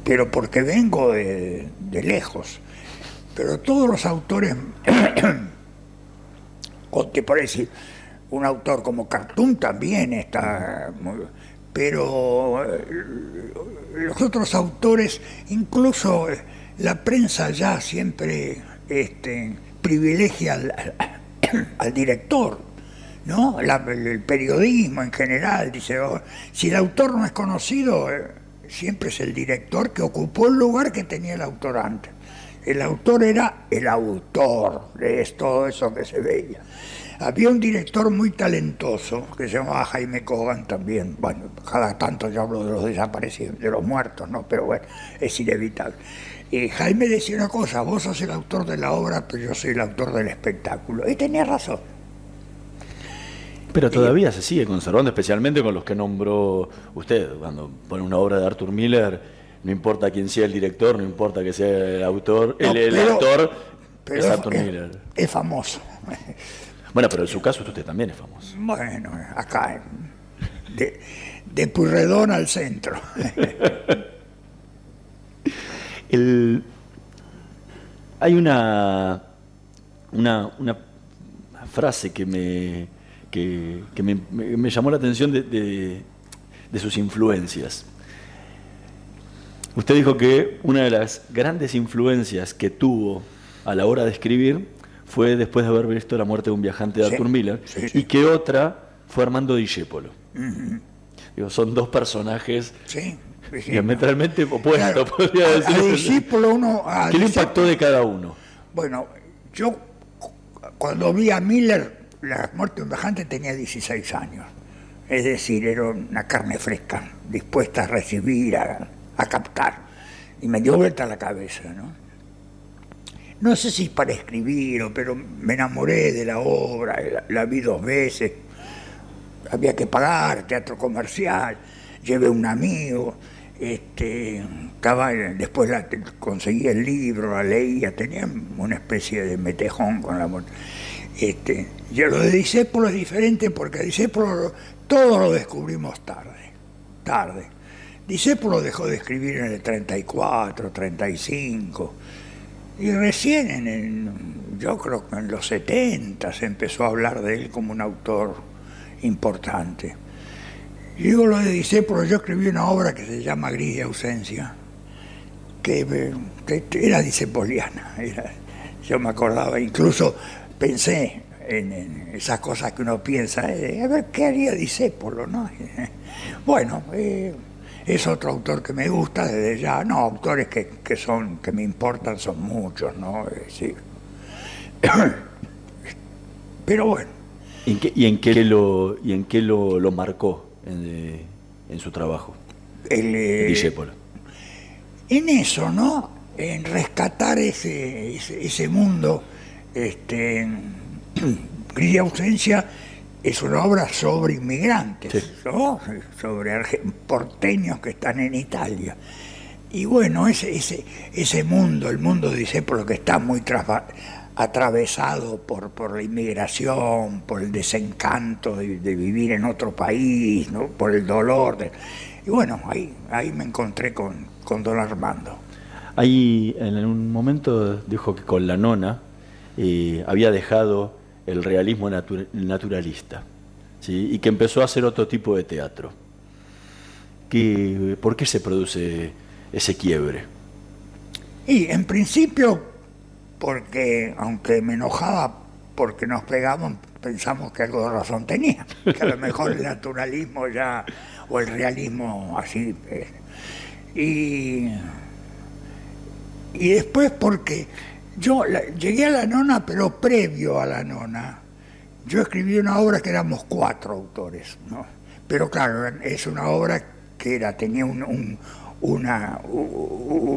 pero porque vengo de, lejos. Pero todos los autores, parece, un autor como Cartoon también está, pero eh, los otros autores, incluso eh, la prensa ya siempre este, privilegia al, director, ¿no? el periodismo en general dice, si el autor no es conocido, eh, siempre es el director que ocupó el lugar que tenía el autor antes. El autor era el autor de todo eso que se veía. Había un director muy talentoso que se llamaba Jaime Cogan también. Bueno, cada tanto yo hablo de los desaparecidos, de los muertos, ¿no? Pero bueno, es inevitable. Y Jaime decía una cosa, vos sos el autor de la obra, pero yo soy el autor del espectáculo. Y tenía razón. Pero todavía se sigue conservando, especialmente con los que nombró usted. Cuando pone una obra de Arthur Miller, no importa quién sea el director, no importa que sea el autor, el, actor es Arthur Miller. Es famoso. Bueno, pero en su caso usted también es famoso. Bueno, acá, de, de Purredón al centro. hay una, una, una frase que me que, me, llamó la atención de, sus influencias. Usted dijo que una de las grandes influencias que tuvo a la hora de escribir fue después de haber visto la muerte de un viajante de Arthur Miller y que otra fue Armando Discépolo. son dos personajes diametralmente opuestos, podría decir. uno, ¿Qué le impactó de cada uno? Bueno, yo cuando vi a Miller la muerte de un viajante tenía 16 años. Es decir, era una carne fresca, dispuesta a recibir, a, captar. Y me dio vuelta la cabeza, ¿no? No sé si para escribir, pero me enamoré de la obra, la, la vi dos veces. Había que pagar, teatro comercial, llevé un amigo, este, estaba, después la, conseguí el libro, la leía, tenía una especie de metejón con la este, yo lo de Disépolo es diferente porque Disépolo todo lo descubrimos tarde, tarde. Dejó de escribir en el 34, 35, y recién en el, yo creo que en los 70 se empezó a hablar de él como un autor importante. Y digo lo de Disépolo, yo escribí una obra que se llama Gris de ausencia, que, era disepoliana, yo me acordaba, incluso pensé en, esas cosas que uno piensa, eh, a ver qué haría Disépolo, ¿no? Bueno, eh, es otro autor que me gusta desde ya, no, autores que, que son, que me importan son muchos, ¿no? Pero bueno. ¿Y en qué, lo, y en qué lo, marcó en, su trabajo? El, eh, En eso, ¿no? En rescatar ese, ese, mundo, este, Gris ausencia es una obra sobre inmigrantes, sobre porteños que están en Italia. Y bueno, ese, ese, ese mundo, el mundo dice por lo que está muy atravesado por, por la inmigración, por el desencanto de, vivir en otro país, ¿no? por el dolor. De, y bueno, ahí, ahí me encontré con, con don Armando. Ahí en un momento dijo que con la nona eh, había dejado el realismo naturalista, y que empezó a hacer otro tipo de teatro. ¿Qué, ¿Por qué se produce ese quiebre? Y en principio, porque aunque me enojaba porque nos pegamos, pensamos que algo de razón tenía, que a lo mejor el naturalismo ya, o el realismo así. Eh, y, y después porque yo llegué a la nona, pero previo a la nona, yo escribí una obra que éramos cuatro autores, ¿no? Pero claro, es una obra que era, tenía un, una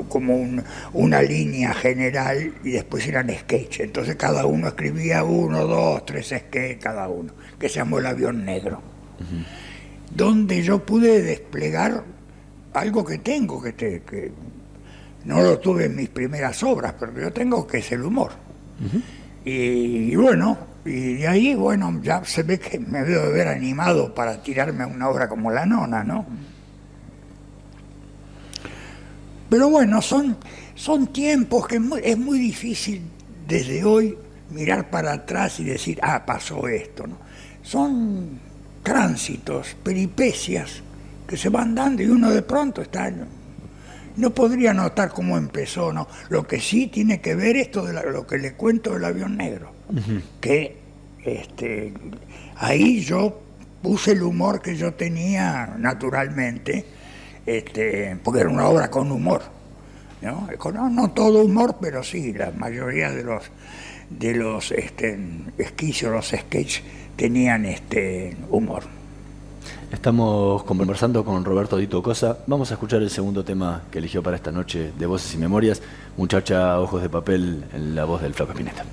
como una línea general y después eran sketches. Entonces cada uno escribía uno, dos, tres sketches cada uno, que se llamó El avión negro. Donde yo pude desplegar algo que tengo, que, te, que no lo tuve en mis primeras obras, pero yo tengo que es el humor. y, bueno, y de ahí, bueno, ya se ve que me veo de ver animado para tirarme a una obra como La Nona, ¿no? Pero bueno, son, son tiempos que es muy, difícil desde hoy mirar para atrás y decir, ah, pasó esto, ¿no? Son tránsitos, peripecias que se van dando y uno de pronto está no podría notar cómo empezó, ¿no? Lo que sí tiene que ver esto de lo que le cuento del avión negro, que este, ahí yo puse el humor que yo tenía naturalmente, este, porque era una obra con humor, ¿no? No, todo humor, pero sí, la mayoría de los de los este, esquicios, los sketches tenían este humor. Estamos conversando con Roberto Dito Cosa. Vamos a escuchar el segundo tema que eligió para esta noche de Voces y Memorias, Muchacha Ojos de Papel, en la voz del Flaco Espineta.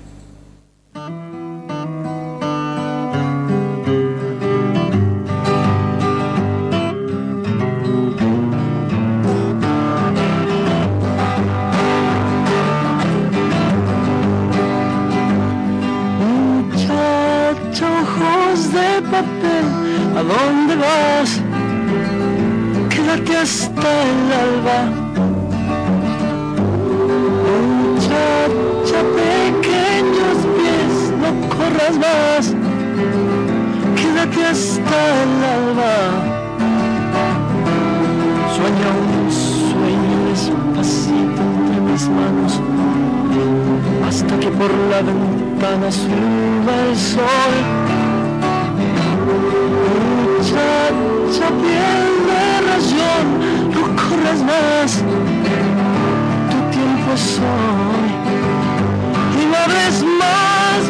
Dónde vas? Quédate hasta el alba. Muchacha, pequeños pies, no corras más. Quédate hasta el alba. Sueña un sueño despacito entre mis manos. Hasta que por la ventana suba el sol muchacha piel de razón, no corras más, tu tiempo es hoy. Y no ves más,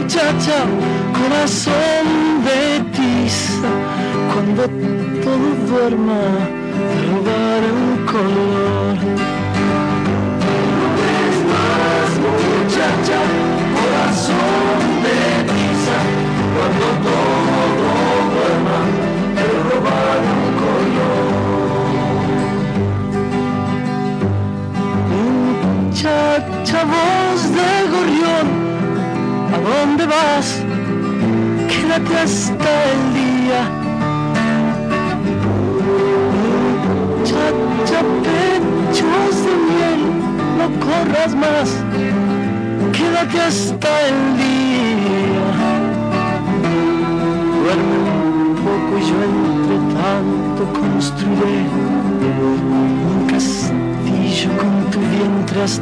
muchacha, corazón de tiza, cuando todo duerma, robar un color. No ves más, muchacha,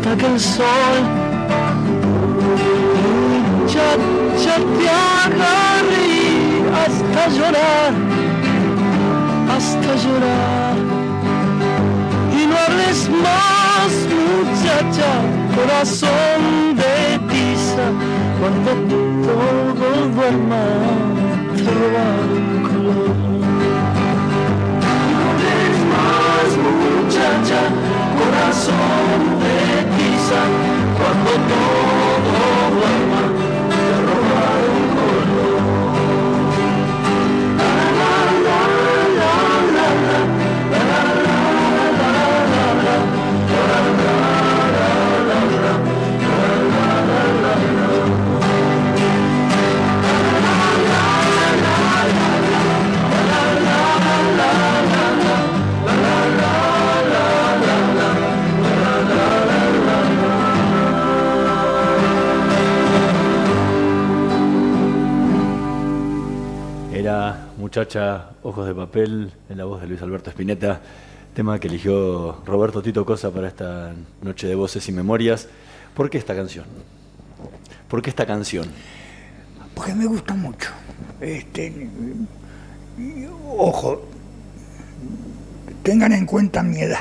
hasta que el sol muchacha te haga reír hasta llorar, hasta llorar. Y no hables más, muchacha, corazón de tiza, cuando todo duerma, te robar Muchacha Ojos de Papel en la voz de Luis Alberto Spinetta, tema que eligió Roberto Tito Cosa para esta noche de voces y memorias. ¿Por qué esta canción? ¿Por qué esta canción? Porque me gusta mucho. Este, ojo, tengan en cuenta mi edad.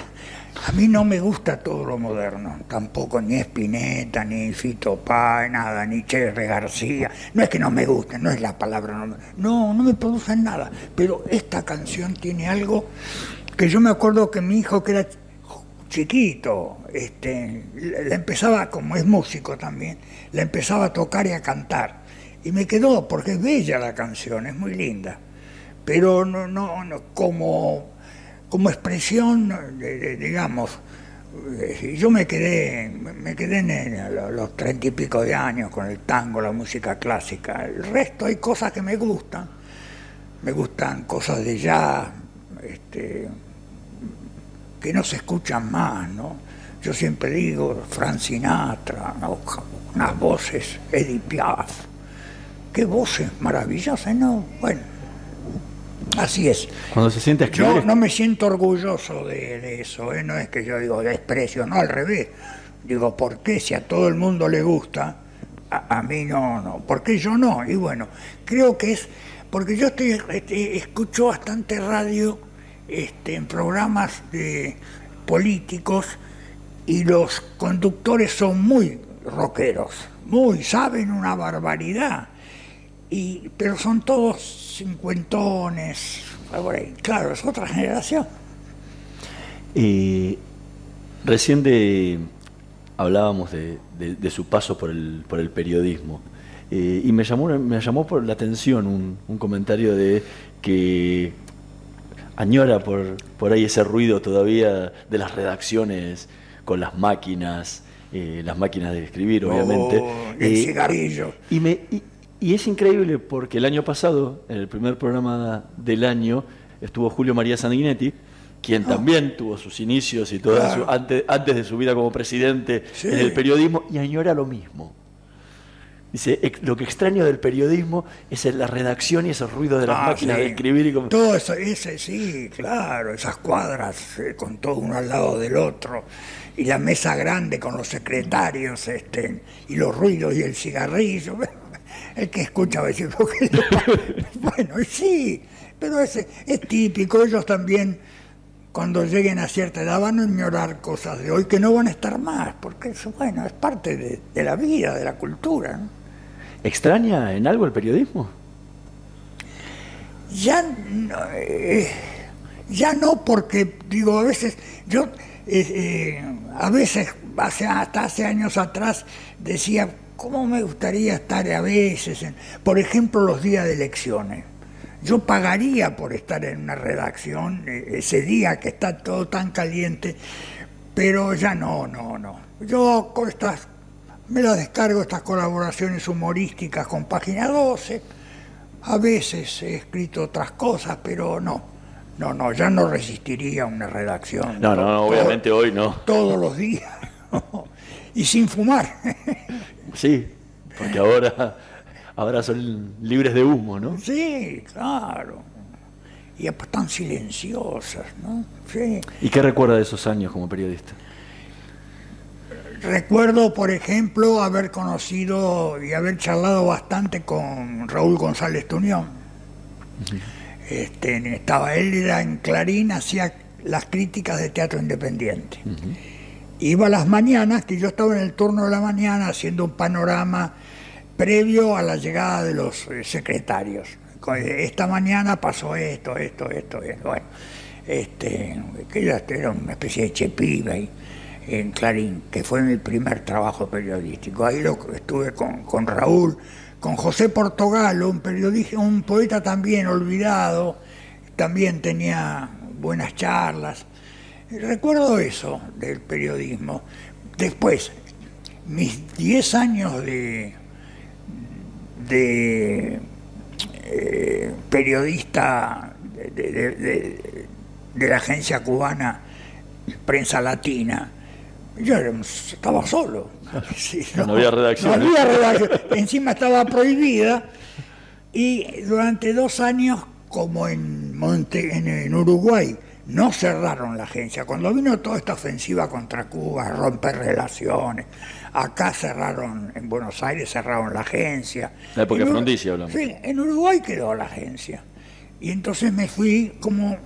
A mí no me gusta todo lo moderno, tampoco ni Spinetta, ni Fito Páez, nada, ni Cherry García. No es que no me guste, no es la palabra, no, no, no me producen nada. Pero esta canción tiene algo que yo me acuerdo que mi hijo, que era chiquito, este, la empezaba, como es músico también, la empezaba a tocar y a cantar. Y me quedó, porque es bella la canción, es muy linda. Pero no, no, no como como expresión, de- digamos, eh, yo me quedé, me quedé en los treinta y pico de años con el tango, la música clásica. El resto hay cosas que me gustan, me gustan cosas de jazz, este, que no se escuchan más, ¿no? Yo siempre digo Frank Sinatra, ¿no? unas voces, Edith Piaf, qué voces maravillosas, ¿no? Bueno, así es. Cuando se siente escribir. Yo no me siento orgulloso de, de eso, ¿eh? no es que yo digo desprecio, no, al revés. Digo, ¿por qué si a todo el mundo le gusta, a, a mí no, no? ¿Por qué yo no? Y bueno, creo que es, porque yo estoy, este, escucho bastante radio este, en programas de políticos y los conductores son muy rockeros, muy, saben una barbaridad, y, pero son todos cincuentones, claro, es otra generación. Eh, recién de, hablábamos de, de- de su paso por el, por el periodismo eh, y me llamó, me llamó por la atención un, un comentario de que añora por, por ahí ese ruido todavía de las redacciones con las máquinas, eh, las máquinas de escribir, obviamente. Oh, el Eh, cigarrillo. y, me, y, y es increíble porque el año pasado, en el primer programa del año, estuvo Julio María Sanguinetti, quien también tuvo sus inicios y todo Ah. Claro. su- antes, antes de su vida como presidente Sí. en el periodismo, y añora lo mismo. Dice, "Ex- lo que extraño del periodismo es la redacción y ese ruido de las Ah, máquinas sí. de escribir. Y como- Todo eso, ese sí, claro, esas cuadras eh, con todo uno al lado del otro, y la mesa grande con los secretarios, este, y los ruidos y el cigarrillo. El que escucha a decir, "¿Pero qué le pasa?". bueno, sí, pero es, es típico, ellos también, cuando lleguen a cierta edad, van a ignorar cosas de hoy que no van a estar más, porque eso, bueno, es parte de, de la vida, de la cultura. ¿no? ¿Extraña en algo el periodismo? Ya no, eh, ya no porque, digo, a veces, yo, eh, eh, a veces, hace, hasta hace años atrás, decía, ¿cómo me gustaría estar a veces, en, por ejemplo, los días de elecciones? Yo pagaría por estar en una redacción ese día que está todo tan caliente, pero ya no, no, no. Yo con estas, me las descargo estas colaboraciones humorísticas con Página 12. A veces he escrito otras cosas, pero no. No, no, ya no resistiría una redacción. No, no, obviamente hoy no. Todos los días. y sin fumar. sí, porque ahora, ahora son libres de humo, ¿no? Sí, claro. Y tan silenciosas, ¿no? Sí. ¿Y qué recuerda de esos años como periodista? Recuerdo, por ejemplo, haber conocido y haber charlado bastante con Raúl González Tuñón. este, estaba él era en Clarín, hacía las críticas de teatro independiente. Iba a las mañanas, que yo estaba en el turno de la mañana haciendo un panorama previo a la llegada de los eh, secretarios. Esta mañana pasó esto, esto, esto, esto. Bueno, este, que era una especie de chepiba y en Clarín, que fue mi primer trabajo periodístico. Ahí lo, estuve con, con Raúl, con José Portogalo, un periodista, un poeta también olvidado, también tenía buenas charlas. Recuerdo eso del periodismo. Después, mis 10 años de, de eh, periodista de, de la agencia cubana Prensa Latina, yo estaba solo. no, había redacción. No había redacción. Encima estaba prohibida. Y durante dos años, como en, Monte, en, Uruguay, no cerraron la agencia. Cuando vino toda esta ofensiva contra Cuba, romper relaciones, acá cerraron, en Buenos Aires cerraron la agencia. La época de Frondizi hablamos. Sí, en Uruguay quedó la agencia. Y entonces me fui como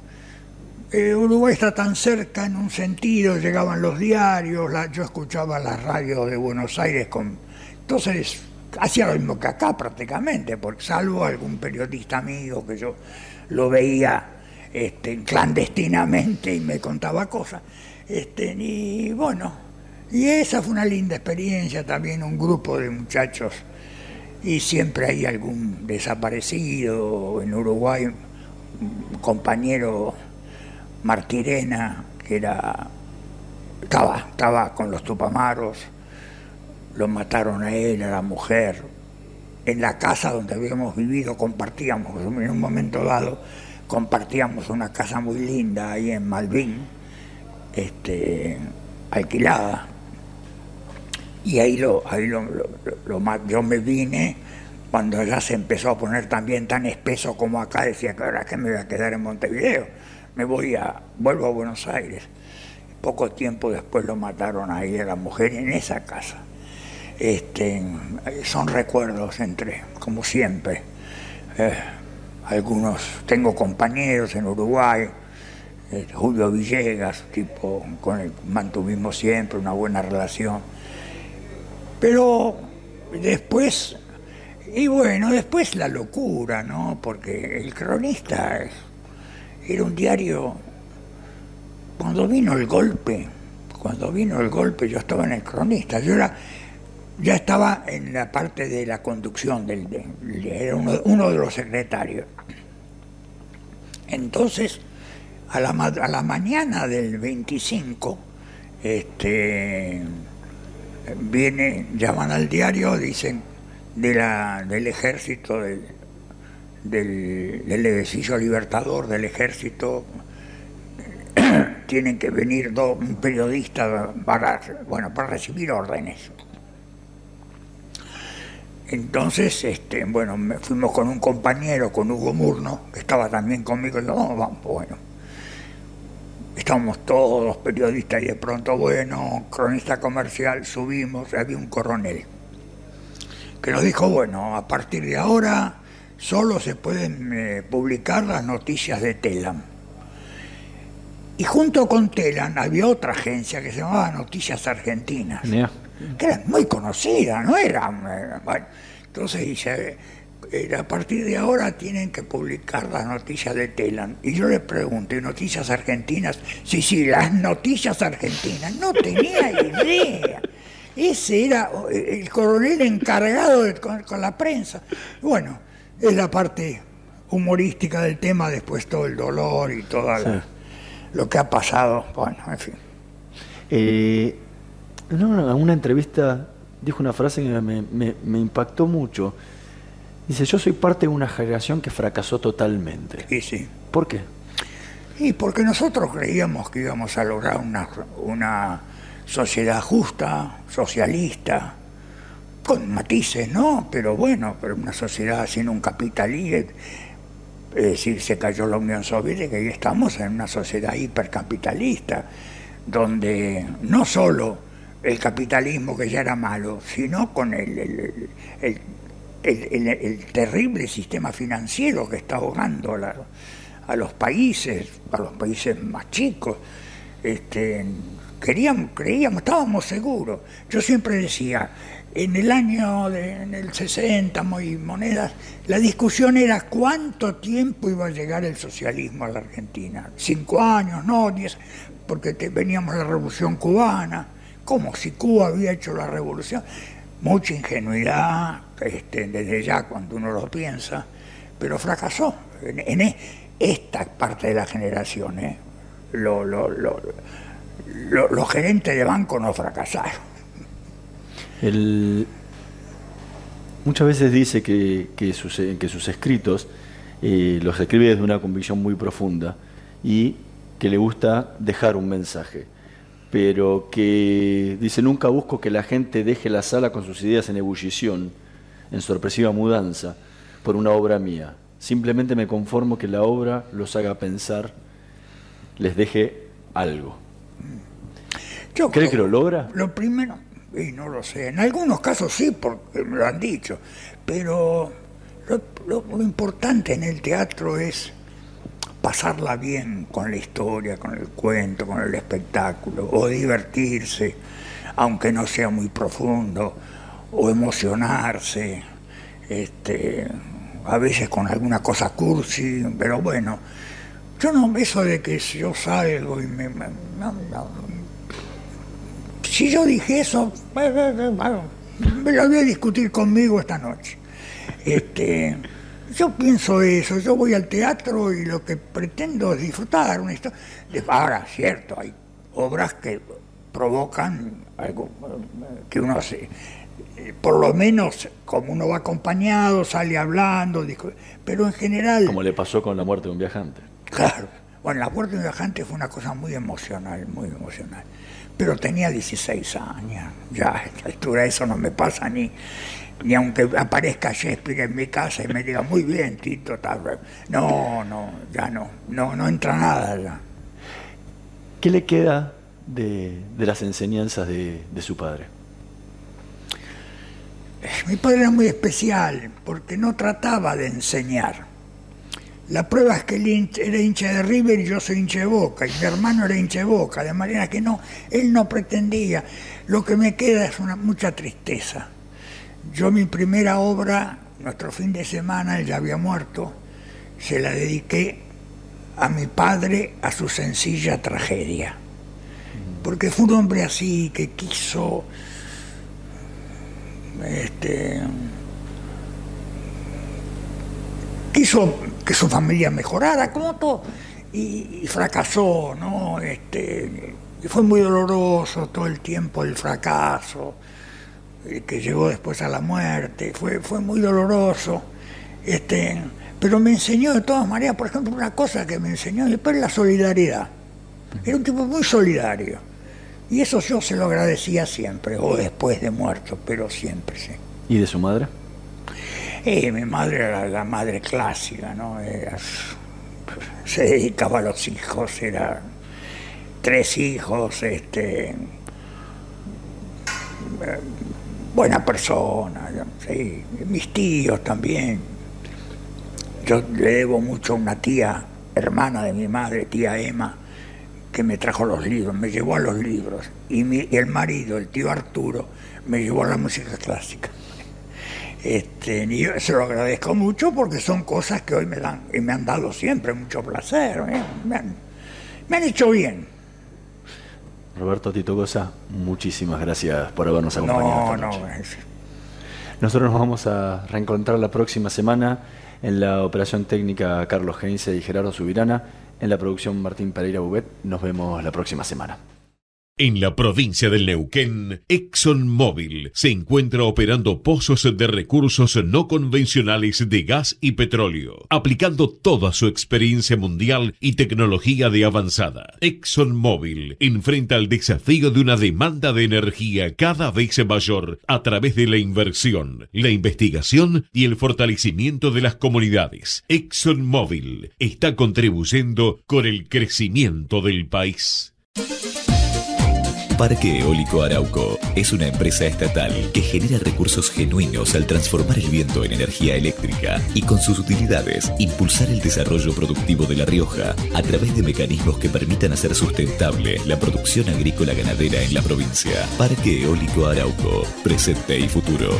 eh, Uruguay está tan cerca en un sentido, llegaban los diarios, yo escuchaba la radio de Buenos Aires con... Entonces hacía lo mismo que acá prácticamente, porque salvo algún periodista amigo que yo lo veía este, clandestinamente y me contaba cosas. Este, y bueno, y esa fue una linda experiencia también, un grupo de muchachos, y siempre hay algún desaparecido en Uruguay, un compañero Martirena, que era estaba, estaba con los tupamaros, lo mataron a él, a la mujer. En la casa donde habíamos vivido compartíamos, en un momento dado, compartíamos una casa muy linda ahí en Malvin, este, alquilada. Y ahí lo, ahí lo, yo me vine cuando ya se empezó a poner también tan espeso como acá, decía que ahora que me voy a quedar en Montevideo me voy a, vuelvo a Buenos Aires. Poco tiempo después lo mataron ahí a la mujer en esa casa. Este, son recuerdos entre, como siempre. Eh, algunos, tengo compañeros en Uruguay, eh, Julio Villegas, tipo con el mantuvimos siempre una buena relación. Pero después, y bueno, después la locura, ¿no? Porque el cronista era un diario, cuando vino el golpe, cuando vino el golpe yo estaba en el cronista, yo era, ya estaba en la parte de la conducción, del, era uno, de los secretarios. Entonces, a la, a la mañana del 25, este, viene, llaman al diario, dicen, de la, del ejército, del, del, libertador del ejército tienen que venir dos, un periodista para, bueno, para recibir órdenes. Entonces, este, bueno, fuimos con un compañero, con Hugo Murno, que estaba también conmigo, y no, vamos, bueno. Estábamos todos periodistas y de pronto, bueno, cronista comercial, subimos, había un coronel que nos dijo, bueno, a partir de ahora solo se pueden eh, publicar las noticias de Telam. Y junto con Telam había otra agencia que se llamaba Noticias Argentinas, que era muy conocida, no era... Eh, bueno, entonces dice, eh, a partir de ahora tienen que publicar las noticias de Telan. Y yo le pregunté, ¿noticias argentinas? Sí, sí, las noticias argentinas. No tenía idea. Ese era eh, el coronel encargado con, la prensa. Bueno, es la parte humorística del tema, después todo el dolor y todo lo que ha pasado. Bueno, en fin. Eh, en una, entrevista dijo una frase que me, me impactó mucho Dice, yo soy parte de una generación que fracasó totalmente. Sí, sí. ¿Por qué? Y porque nosotros creíamos que íbamos a lograr una, una sociedad justa, socialista, con matices, ¿no? Pero bueno, pero una sociedad sin un capitalismo, es decir, se cayó la Unión Soviética y estamos en una sociedad hipercapitalista, donde no solo el capitalismo que ya era malo, sino con el, terrible sistema financiero que está ahogando a, los países, a los países más chicos. Este, queríamos, creíamos, estábamos seguros. Yo siempre decía, en el año, de, en el 60, muy monedas, la discusión era cuánto tiempo iba a llegar el socialismo a la Argentina. Cinco años, no, diez, porque veníamos la revolución cubana, como si Cuba había hecho la revolución mucha ingenuidad, este, desde ya cuando uno lo piensa, pero fracasó. En, e, esta parte de la generación, ¿eh? los gerentes de banco no fracasaron. muchas veces dice que, que, sus, que sus escritos eh, los escribe desde una convicción muy profunda y que le gusta dejar un mensaje pero que dice, nunca busco que la gente deje la sala con sus ideas en ebullición, en sorpresiva mudanza, por una obra mía. Simplemente me conformo que la obra los haga pensar, les deje algo. Yo ¿Cree que lo logra? Lo primero, y no lo sé, en algunos casos sí, porque me lo han dicho, pero lo importante en el teatro es pasarla bien con la historia, con el cuento, con el espectáculo, o divertirse, aunque no sea muy profundo, o emocionarse, este, a veces con alguna cosa cursi, pero bueno, yo no, eso de que yo salgo y me... si yo dije eso, me lo voy a discutir conmigo esta noche. Este, yo pienso eso, yo voy al teatro y lo que pretendo es disfrutar una historia. Ahora, cierto, hay obras que provocan algo que uno hace, por lo menos como uno va acompañado, sale hablando, pero en general... Como le pasó con la muerte de un viajante. Claro, bueno, la muerte de un viajante fue una cosa muy emocional, muy emocional. Pero tenía 16 años, ya a esta altura eso no me pasa ni ni aunque aparezca Shakespeare en mi casa y me diga, muy bien, Tito, tal. No, no, ya no, no, no entra nada ya. ¿Qué le queda de, las enseñanzas de, su padre? Mi padre era muy especial porque no trataba de enseñar. La prueba es que él era hincha de River y yo soy hincha de Boca, y mi hermano era hincha de Boca, de manera que no, él no pretendía. Lo que me queda es una mucha tristeza yo mi primera obra, nuestro fin de semana, él ya había muerto, se la dediqué a mi padre, a su sencilla tragedia. Porque fue un hombre así que quiso este, quiso que su familia mejorara, como todo, y, fracasó, ¿no? Este, y fue muy doloroso todo el tiempo el fracaso que llegó después a la muerte, fue, fue muy doloroso, este, pero me enseñó de todas maneras, por ejemplo, una cosa que me enseñó después la solidaridad. Era un tipo muy solidario. Y eso yo se lo agradecía siempre, o después de muerto, pero siempre, sí. ¿Y de su madre? Eh, mi madre era la madre clásica, ¿no? se dedicaba a los hijos, era tres hijos, este buena persona, sí, mis tíos también. Yo le debo mucho a una tía, hermana de mi madre, tía Emma, que me trajo los libros, me llevó a los libros. Y, mi, el marido, el tío Arturo, me llevó a la música clásica. Este, y yo se lo agradezco mucho porque son cosas que hoy me dan y me han dado siempre mucho placer. ¿eh? Me, han, me han hecho bien. Roberto Tito Cosa, muchísimas gracias por habernos acompañado. No, esta no, noche. es- Nosotros nos vamos a reencontrar la próxima semana en la operación técnica Carlos Heinze y Gerardo Subirana, en la producción Martín Pereira Bubet. Nos vemos la próxima semana. En la provincia del Neuquén, ExxonMobil se encuentra operando pozos de recursos no convencionales de gas y petróleo, aplicando toda su experiencia mundial y tecnología de avanzada. ExxonMobil enfrenta el desafío de una demanda de energía cada vez mayor a través de la inversión, la investigación y el fortalecimiento de las comunidades. ExxonMobil está contribuyendo con el crecimiento del país. Parque Eólico Arauco es una empresa estatal que genera recursos genuinos al transformar el viento en energía eléctrica y con sus utilidades impulsar el desarrollo productivo de La Rioja a través de mecanismos que permitan hacer sustentable la producción agrícola ganadera en la provincia. Parque Eólico Arauco, presente y futuro.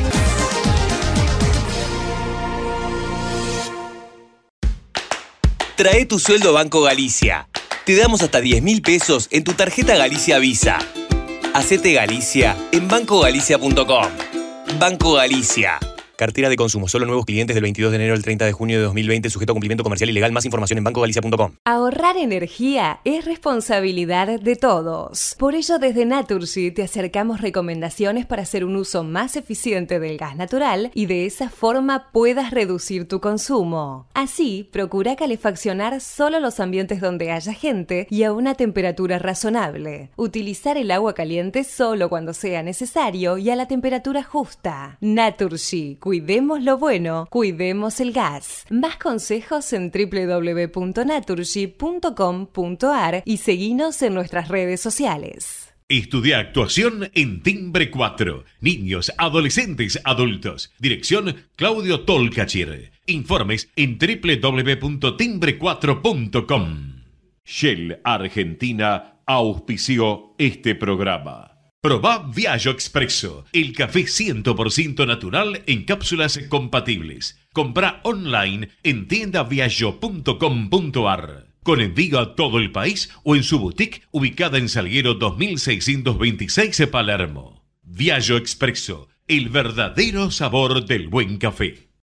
Trae tu sueldo Banco Galicia. Te damos hasta 10 mil pesos en tu tarjeta Galicia Visa. Hacete Galicia en bancogalicia.com. Banco Galicia. Cartera de consumo. Solo nuevos clientes del 22 de enero al 30 de junio de 2020. Sujeto a cumplimiento comercial y legal. Más información en bancogalicia.com. Ahorrar energía es responsabilidad de todos. Por ello, desde Naturgy te acercamos recomendaciones para hacer un uso más eficiente del gas natural y de esa forma puedas reducir tu consumo. Así, procura calefaccionar solo los ambientes donde haya gente y a una temperatura razonable. Utilizar el agua caliente solo cuando sea necesario y a la temperatura justa. Naturgy, cuidemos lo bueno, cuidemos el gas. Más consejos en www.naturgy.com.ar y seguinos en nuestras redes sociales. Estudia actuación en Timbre 4. Niños, adolescentes, adultos. Dirección Claudio Tolcachir. Informes en www.timbre4.com. Shell Argentina auspició este programa. Probá Viaggio Expresso, el café 100% natural en cápsulas compatibles. Comprá online en tiendaviaggio.com.ar. Con envío a todo el país o en su boutique ubicada en Salguero 2626 Palermo. Viaggio Expresso, el verdadero sabor del buen café.